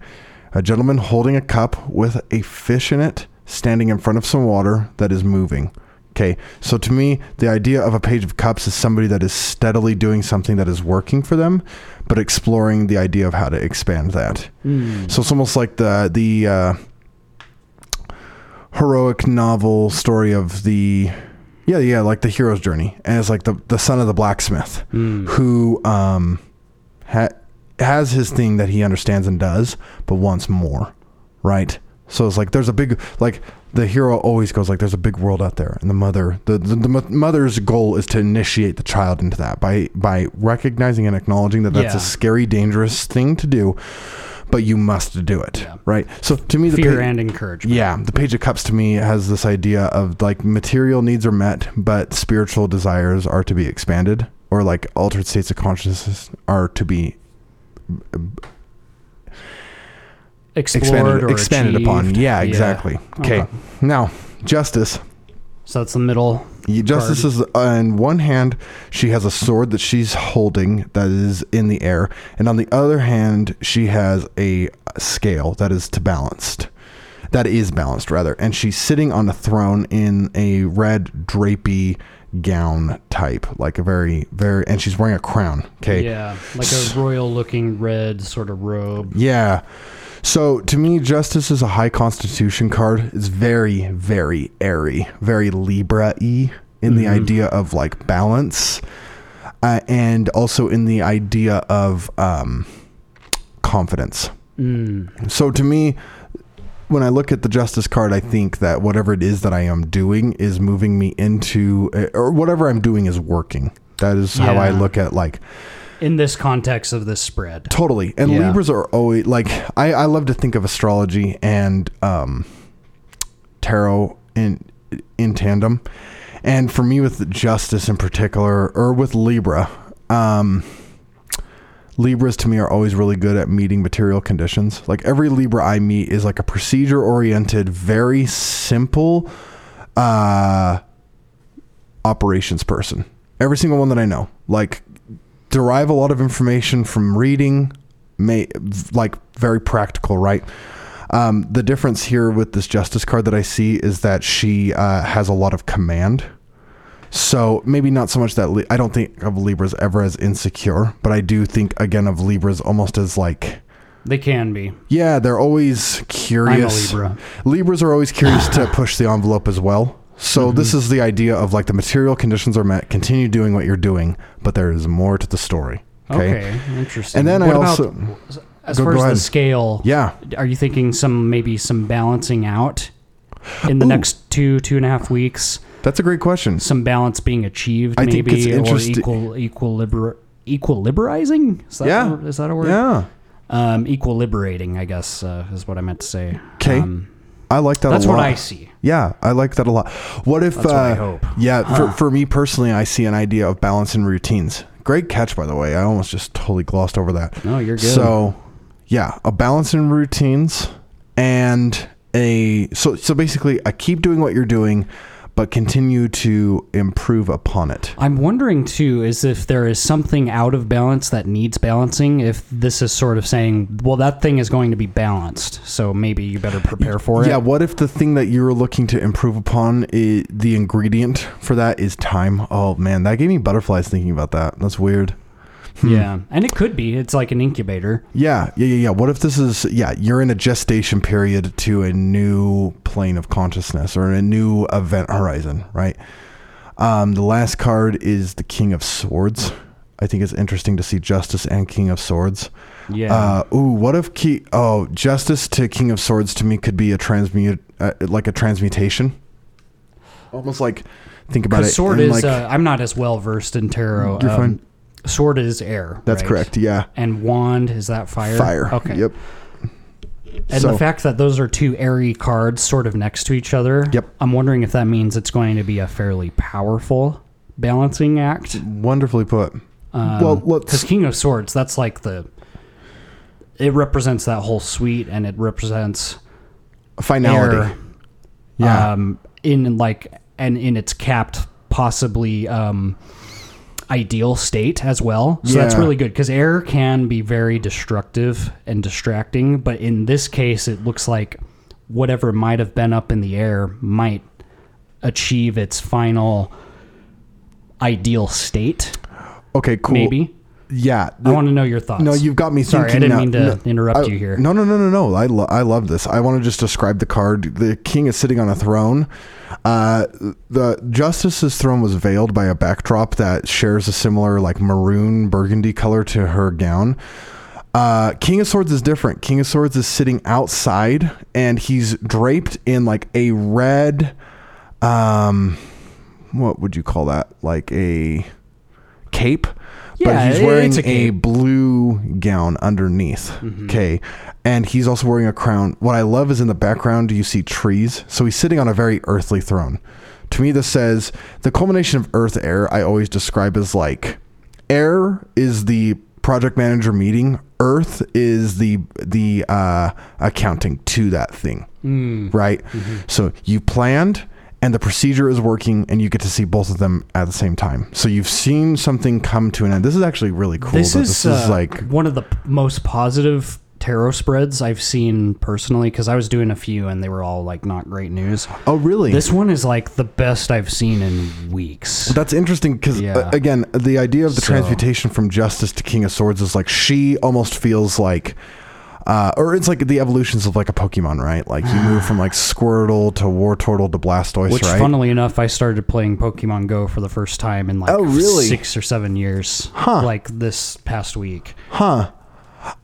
Speaker 2: a gentleman holding a cup with a fish in it standing in front of some water that is moving. Okay, so to me, the idea of a page of cups is somebody that is steadily doing something that is working for them, but exploring the idea of how to expand that.
Speaker 1: Mm.
Speaker 2: So it's almost like the the uh, heroic novel story of the yeah yeah like the hero's journey, and it's like the the son of the blacksmith
Speaker 1: Mm.
Speaker 2: who um ha- has his thing that he understands and does, but wants more, right? So it's like there's a big like the hero always goes like there's a big world out there, and the mother the, the the mother's goal is to initiate the child into that by by recognizing and acknowledging that that's
Speaker 1: Yeah.
Speaker 2: a scary, dangerous thing to do, but you must do it,
Speaker 1: Yeah.
Speaker 2: right? So to me, the
Speaker 1: Fear and encouragement.
Speaker 2: yeah, the Page of Cups to me has this idea of like material needs are met, but spiritual desires are to be expanded, or like altered states of consciousness are to be
Speaker 1: Explored
Speaker 2: expanded
Speaker 1: or
Speaker 2: expanded upon. Yeah, exactly. Okay.
Speaker 1: Okay.
Speaker 2: Now, justice.
Speaker 1: So that's the middle.
Speaker 2: Justice is uh, on one hand, she has a sword that she's holding that is in the air, and on the other hand, she has a scale that is to balanced. That is balanced rather, and she's sitting on a throne in a red drapey gown type, like a very very, and she's wearing a crown. Okay,
Speaker 1: Yeah, like a royal looking red sort of robe.
Speaker 2: Yeah. So to me, Justice is a high constitution card. It's very, very airy, very Libra y in the
Speaker 1: Mhm.
Speaker 2: idea of like balance, uh, and also in the idea of um, confidence.
Speaker 1: Mm.
Speaker 2: So to me, when I look at the justice card, I think that whatever it is that I am doing is moving me into, uh, or whatever I'm doing is working. That is how I look at like
Speaker 1: In this context of this spread.
Speaker 2: totally. And
Speaker 1: Yeah.
Speaker 2: Libras are always like I, I love to think of astrology and um, tarot in in tandem. And for me, with justice in particular, or with Libra, um, Libras to me are always really good at meeting material conditions. Like every Libra I meet is like a procedure oriented, very simple uh, operations person. Every single one that I know, like derive a lot of information from reading, may like very practical, right? Um, the difference here with this justice card that I see is that she uh, has a lot of command. So maybe not so much that Li- I don't think of Libras ever as insecure, but I do think again of Libras almost as like
Speaker 1: They can be.
Speaker 2: yeah, they're always
Speaker 1: I'm a
Speaker 2: curious.
Speaker 1: Libra.
Speaker 2: Libras are always curious to push the envelope as well. So this is the idea of like the material conditions are met, continue doing what you're doing, but there is more to the story. Okay.
Speaker 1: Okay, interesting.
Speaker 2: And then
Speaker 1: what
Speaker 2: I also
Speaker 1: as
Speaker 2: Go-
Speaker 1: far
Speaker 2: go
Speaker 1: as
Speaker 2: ahead.
Speaker 1: the scale,
Speaker 2: yeah.
Speaker 1: are you thinking some maybe some balancing out in the
Speaker 2: Ooh.
Speaker 1: next two two and a half weeks?
Speaker 2: That's a great question.
Speaker 1: Some balance being achieved,
Speaker 2: I think
Speaker 1: maybe,
Speaker 2: it's
Speaker 1: or equal equilibri- equilibrizing. Is that
Speaker 2: Yeah.
Speaker 1: a- is that a word?
Speaker 2: Yeah.
Speaker 1: Um, equiliberating, I guess, uh, is what I meant to say.
Speaker 2: 'Kay.
Speaker 1: Um,
Speaker 2: I like that
Speaker 1: that's
Speaker 2: a lot.
Speaker 1: what I see.
Speaker 2: Yeah, I like that a lot. What if
Speaker 1: That's what I
Speaker 2: uh,
Speaker 1: hope.
Speaker 2: Yeah,
Speaker 1: Huh.
Speaker 2: for, for me personally, I see an idea of balance and routines. Great catch, by the way. I almost just totally glossed over that.
Speaker 1: No, you're good.
Speaker 2: So, yeah, a balance in routines and a so so basically, I keep doing what you're doing, but continue to improve upon it.
Speaker 1: I'm wondering too is if there is something out of balance that needs balancing. If this is sort of saying, well, that thing is going to be balanced, so maybe you better prepare for it.
Speaker 2: Yeah, what if the thing that you're looking to improve upon, i the ingredient for that is time? Oh man, that gave me butterflies thinking about that. That's weird. Hmm.
Speaker 1: Yeah, and it could be. It's like an incubator.
Speaker 2: Yeah, yeah, yeah, yeah. What if this is yeah, you're in a gestation period to a new plane of consciousness or a new event horizon, right? Um, the last card is the King of Swords. I think it's interesting to see Justice and King of Swords.
Speaker 1: Yeah.
Speaker 2: Uh, ooh, what if key? Oh, Justice to King of Swords to me could be a transmute, uh, like a transmutation. Almost like think about it.
Speaker 1: Sword is.
Speaker 2: like,
Speaker 1: uh, I'm not as well versed in tarot.
Speaker 2: You're
Speaker 1: Um,
Speaker 2: fine.
Speaker 1: Sword is air.
Speaker 2: that's
Speaker 1: right?
Speaker 2: correct. Yeah,
Speaker 1: And wand is that fire?
Speaker 2: fire.
Speaker 1: Okay.
Speaker 2: Yep.
Speaker 1: And
Speaker 2: So-
Speaker 1: the fact that those are two airy cards sort of next to each other.
Speaker 2: Yep.
Speaker 1: I'm wondering if that means it's going to be a fairly powerful balancing act.
Speaker 2: Wonderfully put.
Speaker 1: Um,
Speaker 2: Well,
Speaker 1: because King of Swords, that's like the. It represents that whole suite, and it represents
Speaker 2: Finality.
Speaker 1: air,
Speaker 2: Yeah.
Speaker 1: um, in like and in its capped, possibly um, ideal state as well. So that's really good because air can be very destructive and distracting, but in this case, it looks like whatever might have been up in the air might achieve its final ideal state.
Speaker 2: okay. Cool.
Speaker 1: Maybe
Speaker 2: Yeah.
Speaker 1: I want to know your thoughts.
Speaker 2: No, you've got me
Speaker 1: Sorry, I didn't
Speaker 2: now-
Speaker 1: mean to
Speaker 2: no,
Speaker 1: interrupt
Speaker 2: I-
Speaker 1: you here.
Speaker 2: No, no, no, no, no. I, lo- I love this. I want to just describe the card. The king is sitting on a throne. Uh, the justice's throne was veiled by a backdrop that shares a similar, like maroon burgundy color to her gown. Uh, King of Swords is different. King of Swords is sitting outside, and he's draped in like a red. Um, what would you call that? Like a cape.
Speaker 1: Yeah,
Speaker 2: but he's wearing
Speaker 1: a
Speaker 2: a.
Speaker 1: Mm-hmm.
Speaker 2: blue gown underneath. Okay. And he's also wearing a crown. What I love is in the background, you see trees. So he's sitting on a very earthly throne. To me, this says the culmination of earth air, I always describe as like air is the project manager meeting, earth is the the uh, accounting to that thing.
Speaker 1: Mm.
Speaker 2: Right? So you planned and the procedure is working and you get to see both of them at the same time. So you've seen something come to an end. This is actually really cool.
Speaker 1: This is,
Speaker 2: this is
Speaker 1: uh,
Speaker 2: like
Speaker 1: one of the p- most positive tarot spreads I've seen personally because I was doing a few and they were all like not great news.
Speaker 2: Oh, really?
Speaker 1: This one is like the best I've seen in weeks.
Speaker 2: That's interesting because
Speaker 1: Yeah.
Speaker 2: again, the idea of the
Speaker 1: So-
Speaker 2: transmutation from Justice to King of Swords is like she almost feels like, uh, or it's like the evolutions of like a Pokemon, right? Like you move from like Squirtle to Wartortle to Blastoise,
Speaker 1: Which,
Speaker 2: right?
Speaker 1: funnily enough, I started playing Pokemon Go for the first time in like
Speaker 2: Oh, really?
Speaker 1: six or seven years.
Speaker 2: Huh.
Speaker 1: Like this past week.
Speaker 2: huh?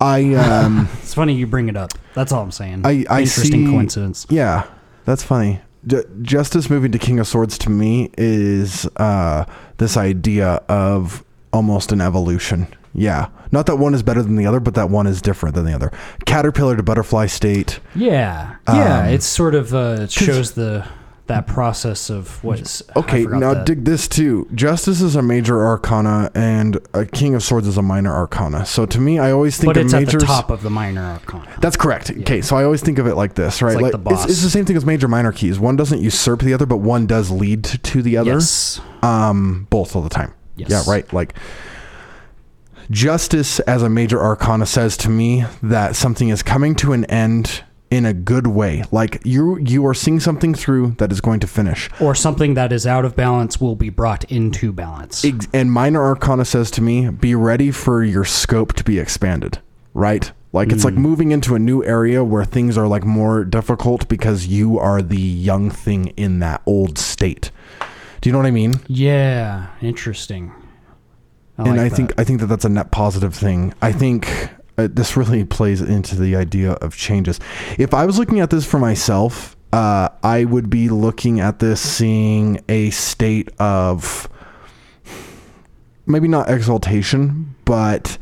Speaker 2: I um, *laughs*
Speaker 1: It's funny you bring it up. That's all I'm saying.
Speaker 2: I, I
Speaker 1: Interesting
Speaker 2: see-
Speaker 1: coincidence.
Speaker 2: Yeah, that's funny. J- Justice moving to King of Swords to me is uh, this idea of almost an evolution. Yeah, not that one is better than the other, but that one is different than the other. Caterpillar to butterfly state.
Speaker 1: Yeah, yeah.
Speaker 2: Um,
Speaker 1: it's sort of uh, it shows the that process of what's
Speaker 2: Okay, now
Speaker 1: the-
Speaker 2: dig this too. Justice is a major arcana, and a King of Swords is a minor arcana. So to me, I always think
Speaker 1: but
Speaker 2: of
Speaker 1: it's at
Speaker 2: majors.
Speaker 1: the top of the minor arcana.
Speaker 2: That's correct. Okay, so I always think of it like this, right?
Speaker 1: like the boss.
Speaker 2: It's, it's the same thing as major minor keys. One doesn't usurp the other, but one does lead to, to the other.
Speaker 1: Yes.
Speaker 2: Um, both all the time.
Speaker 1: Yes.
Speaker 2: Yeah, right. Like justice as a major arcana says to me that something is coming to an end in a good way. Like you you are seeing something through that is going to finish.
Speaker 1: Or something that is out of balance will be brought into balance.
Speaker 2: And minor arcana says to me, be ready for your scope to be expanded, right? Like it's like mm. moving into a new area where things are like more difficult because you are the young thing in that old state. Do you know what I mean?
Speaker 1: yeah, interesting. I
Speaker 2: and
Speaker 1: like
Speaker 2: I think
Speaker 1: that.
Speaker 2: I think that that's a net positive thing. I think uh, this really plays into the idea of changes. If I was looking at this for myself, uh, I would be looking at this seeing a state of maybe not exaltation, but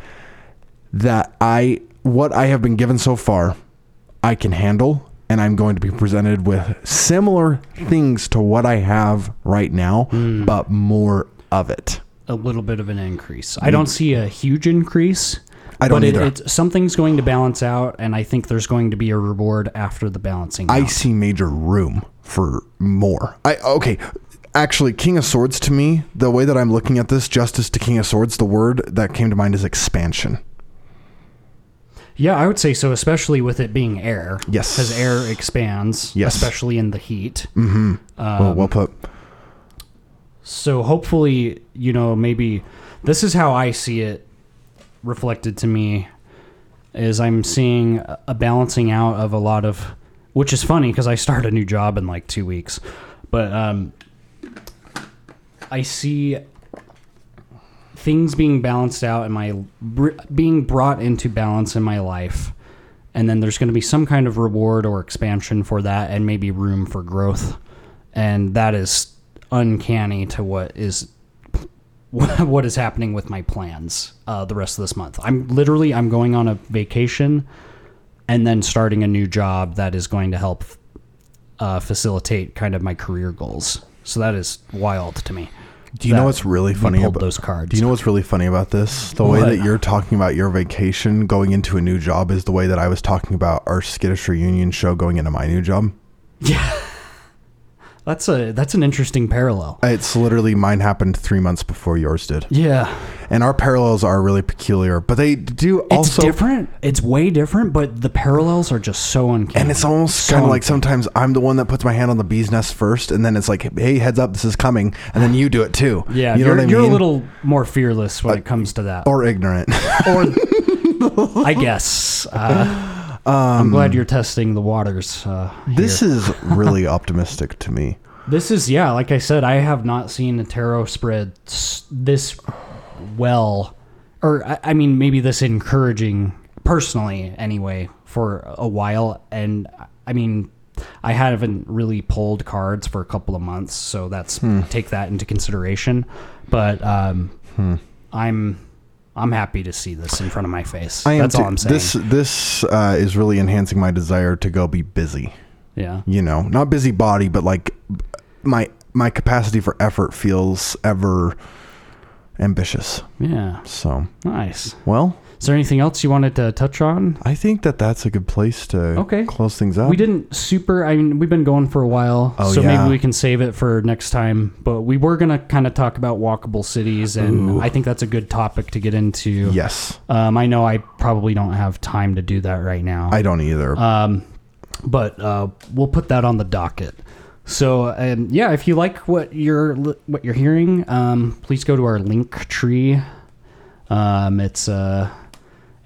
Speaker 2: that I what I have been given so far, I can handle. And I'm going to be presented with similar things to what I have right now,
Speaker 1: Hmm.
Speaker 2: but more of it.
Speaker 1: A little bit of an increase. I don't see a huge increase.
Speaker 2: I don't know.
Speaker 1: but it,
Speaker 2: either.
Speaker 1: it's something's going to balance out, and I think there's going to be a reward after the balancing.
Speaker 2: I
Speaker 1: out.
Speaker 2: see major room for more. I okay. Actually, King of Swords to me, the way that I'm looking at this, Justice to King of Swords, the word that came to mind is expansion.
Speaker 1: Yeah, I would say so, especially with it being air.
Speaker 2: Yes.
Speaker 1: because air expands,
Speaker 2: Yes.
Speaker 1: especially in the heat.
Speaker 2: Mm-hmm. well,
Speaker 1: Um,
Speaker 2: well put.
Speaker 1: So hopefully, you know, maybe this is how I see it reflected to me is I'm seeing a- balancing out of a lot of which is funny because I start a new job in like 2 weeks. But um I see things being balanced out in my being brought into balance in my life. And then there's going to be some kind of reward or expansion for that and maybe room for growth. And that is uncanny to what is *laughs* what is happening with my plans uh, the rest of this month. I'm literally I'm going on a vacation and then starting a new job that is going to help uh, facilitate kind of my career goals. So that is wild to me.
Speaker 2: Do you know what's really funny about
Speaker 1: those cards?
Speaker 2: Do you know what's really funny about this? The way
Speaker 1: What?
Speaker 2: that you're talking about your vacation going into a new job is the way that I was talking about our skittish reunion show going into my new job. *laughs*
Speaker 1: Yeah. That's a that's an interesting parallel.
Speaker 2: It's literally mine happened three months before yours did,
Speaker 1: Yeah.
Speaker 2: and our parallels are really peculiar. But they do
Speaker 1: It's
Speaker 2: also
Speaker 1: different. It's way different, but the parallels are just so uncanny.
Speaker 2: And it's almost
Speaker 1: So
Speaker 2: kind of like sometimes I'm the one that puts my hand on the bee's nest first, and then it's like, hey, heads up, this is coming, and then you do it too. *sighs*
Speaker 1: Yeah,
Speaker 2: you know
Speaker 1: you're,
Speaker 2: what I
Speaker 1: you're
Speaker 2: mean?
Speaker 1: a little more fearless when it comes to that.
Speaker 2: or ignorant.
Speaker 1: Or, *laughs* I guess. Uh, I'm glad you're testing the waters. Uh,
Speaker 2: Um, this is really *laughs* optimistic to me.
Speaker 1: this is yeah. Like I said, I have not seen a tarot spread this well, or I, I mean, maybe this encouraging personally anyway for a while. And I mean, I haven't really pulled cards for a couple of months, so that's take that into consideration. But um, I'm I'm happy to see this in front of my face.
Speaker 2: I am
Speaker 1: that's all. I'm saying.
Speaker 2: This this uh, is really enhancing my desire to go be busy.
Speaker 1: yeah.
Speaker 2: You know, not busy body, but like my my capacity for effort feels ever ambitious.
Speaker 1: Yeah.
Speaker 2: So,
Speaker 1: Nice.
Speaker 2: well,
Speaker 1: Is there anything else you wanted to touch on?
Speaker 2: I think that that's a good place to
Speaker 1: Okay.
Speaker 2: close things up.
Speaker 1: We didn't super. I mean, we've been going for a while,
Speaker 2: Oh,
Speaker 1: so
Speaker 2: yeah.
Speaker 1: maybe we can save it for next time. But we were gonna kind of talk about walkable cities, and
Speaker 2: Ooh.
Speaker 1: I think that's a good topic to get into.
Speaker 2: Yes,
Speaker 1: Um, I know I probably don't have time to do that right now.
Speaker 2: I don't either.
Speaker 1: Um, but uh, we'll put that on the docket. So um, yeah, if you like what you're what you're hearing, um, please go to our link tree. Um, it's uh,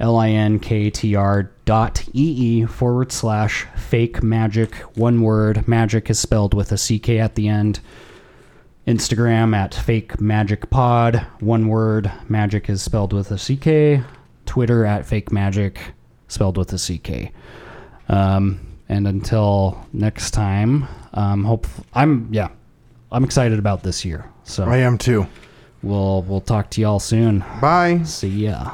Speaker 1: linktr dot ee forward slash fake magic. One word. Magic is spelled with a ck at the end. Instagram at fake magic pod. One word. Magic is spelled with a ck. Twitter at fake magic, spelled with a ck. Um, and until next time, um, hope I'm yeah, I'm excited about this year. So
Speaker 2: I am too.
Speaker 1: we'll we'll talk to y'all soon.
Speaker 2: Bye.
Speaker 1: See ya.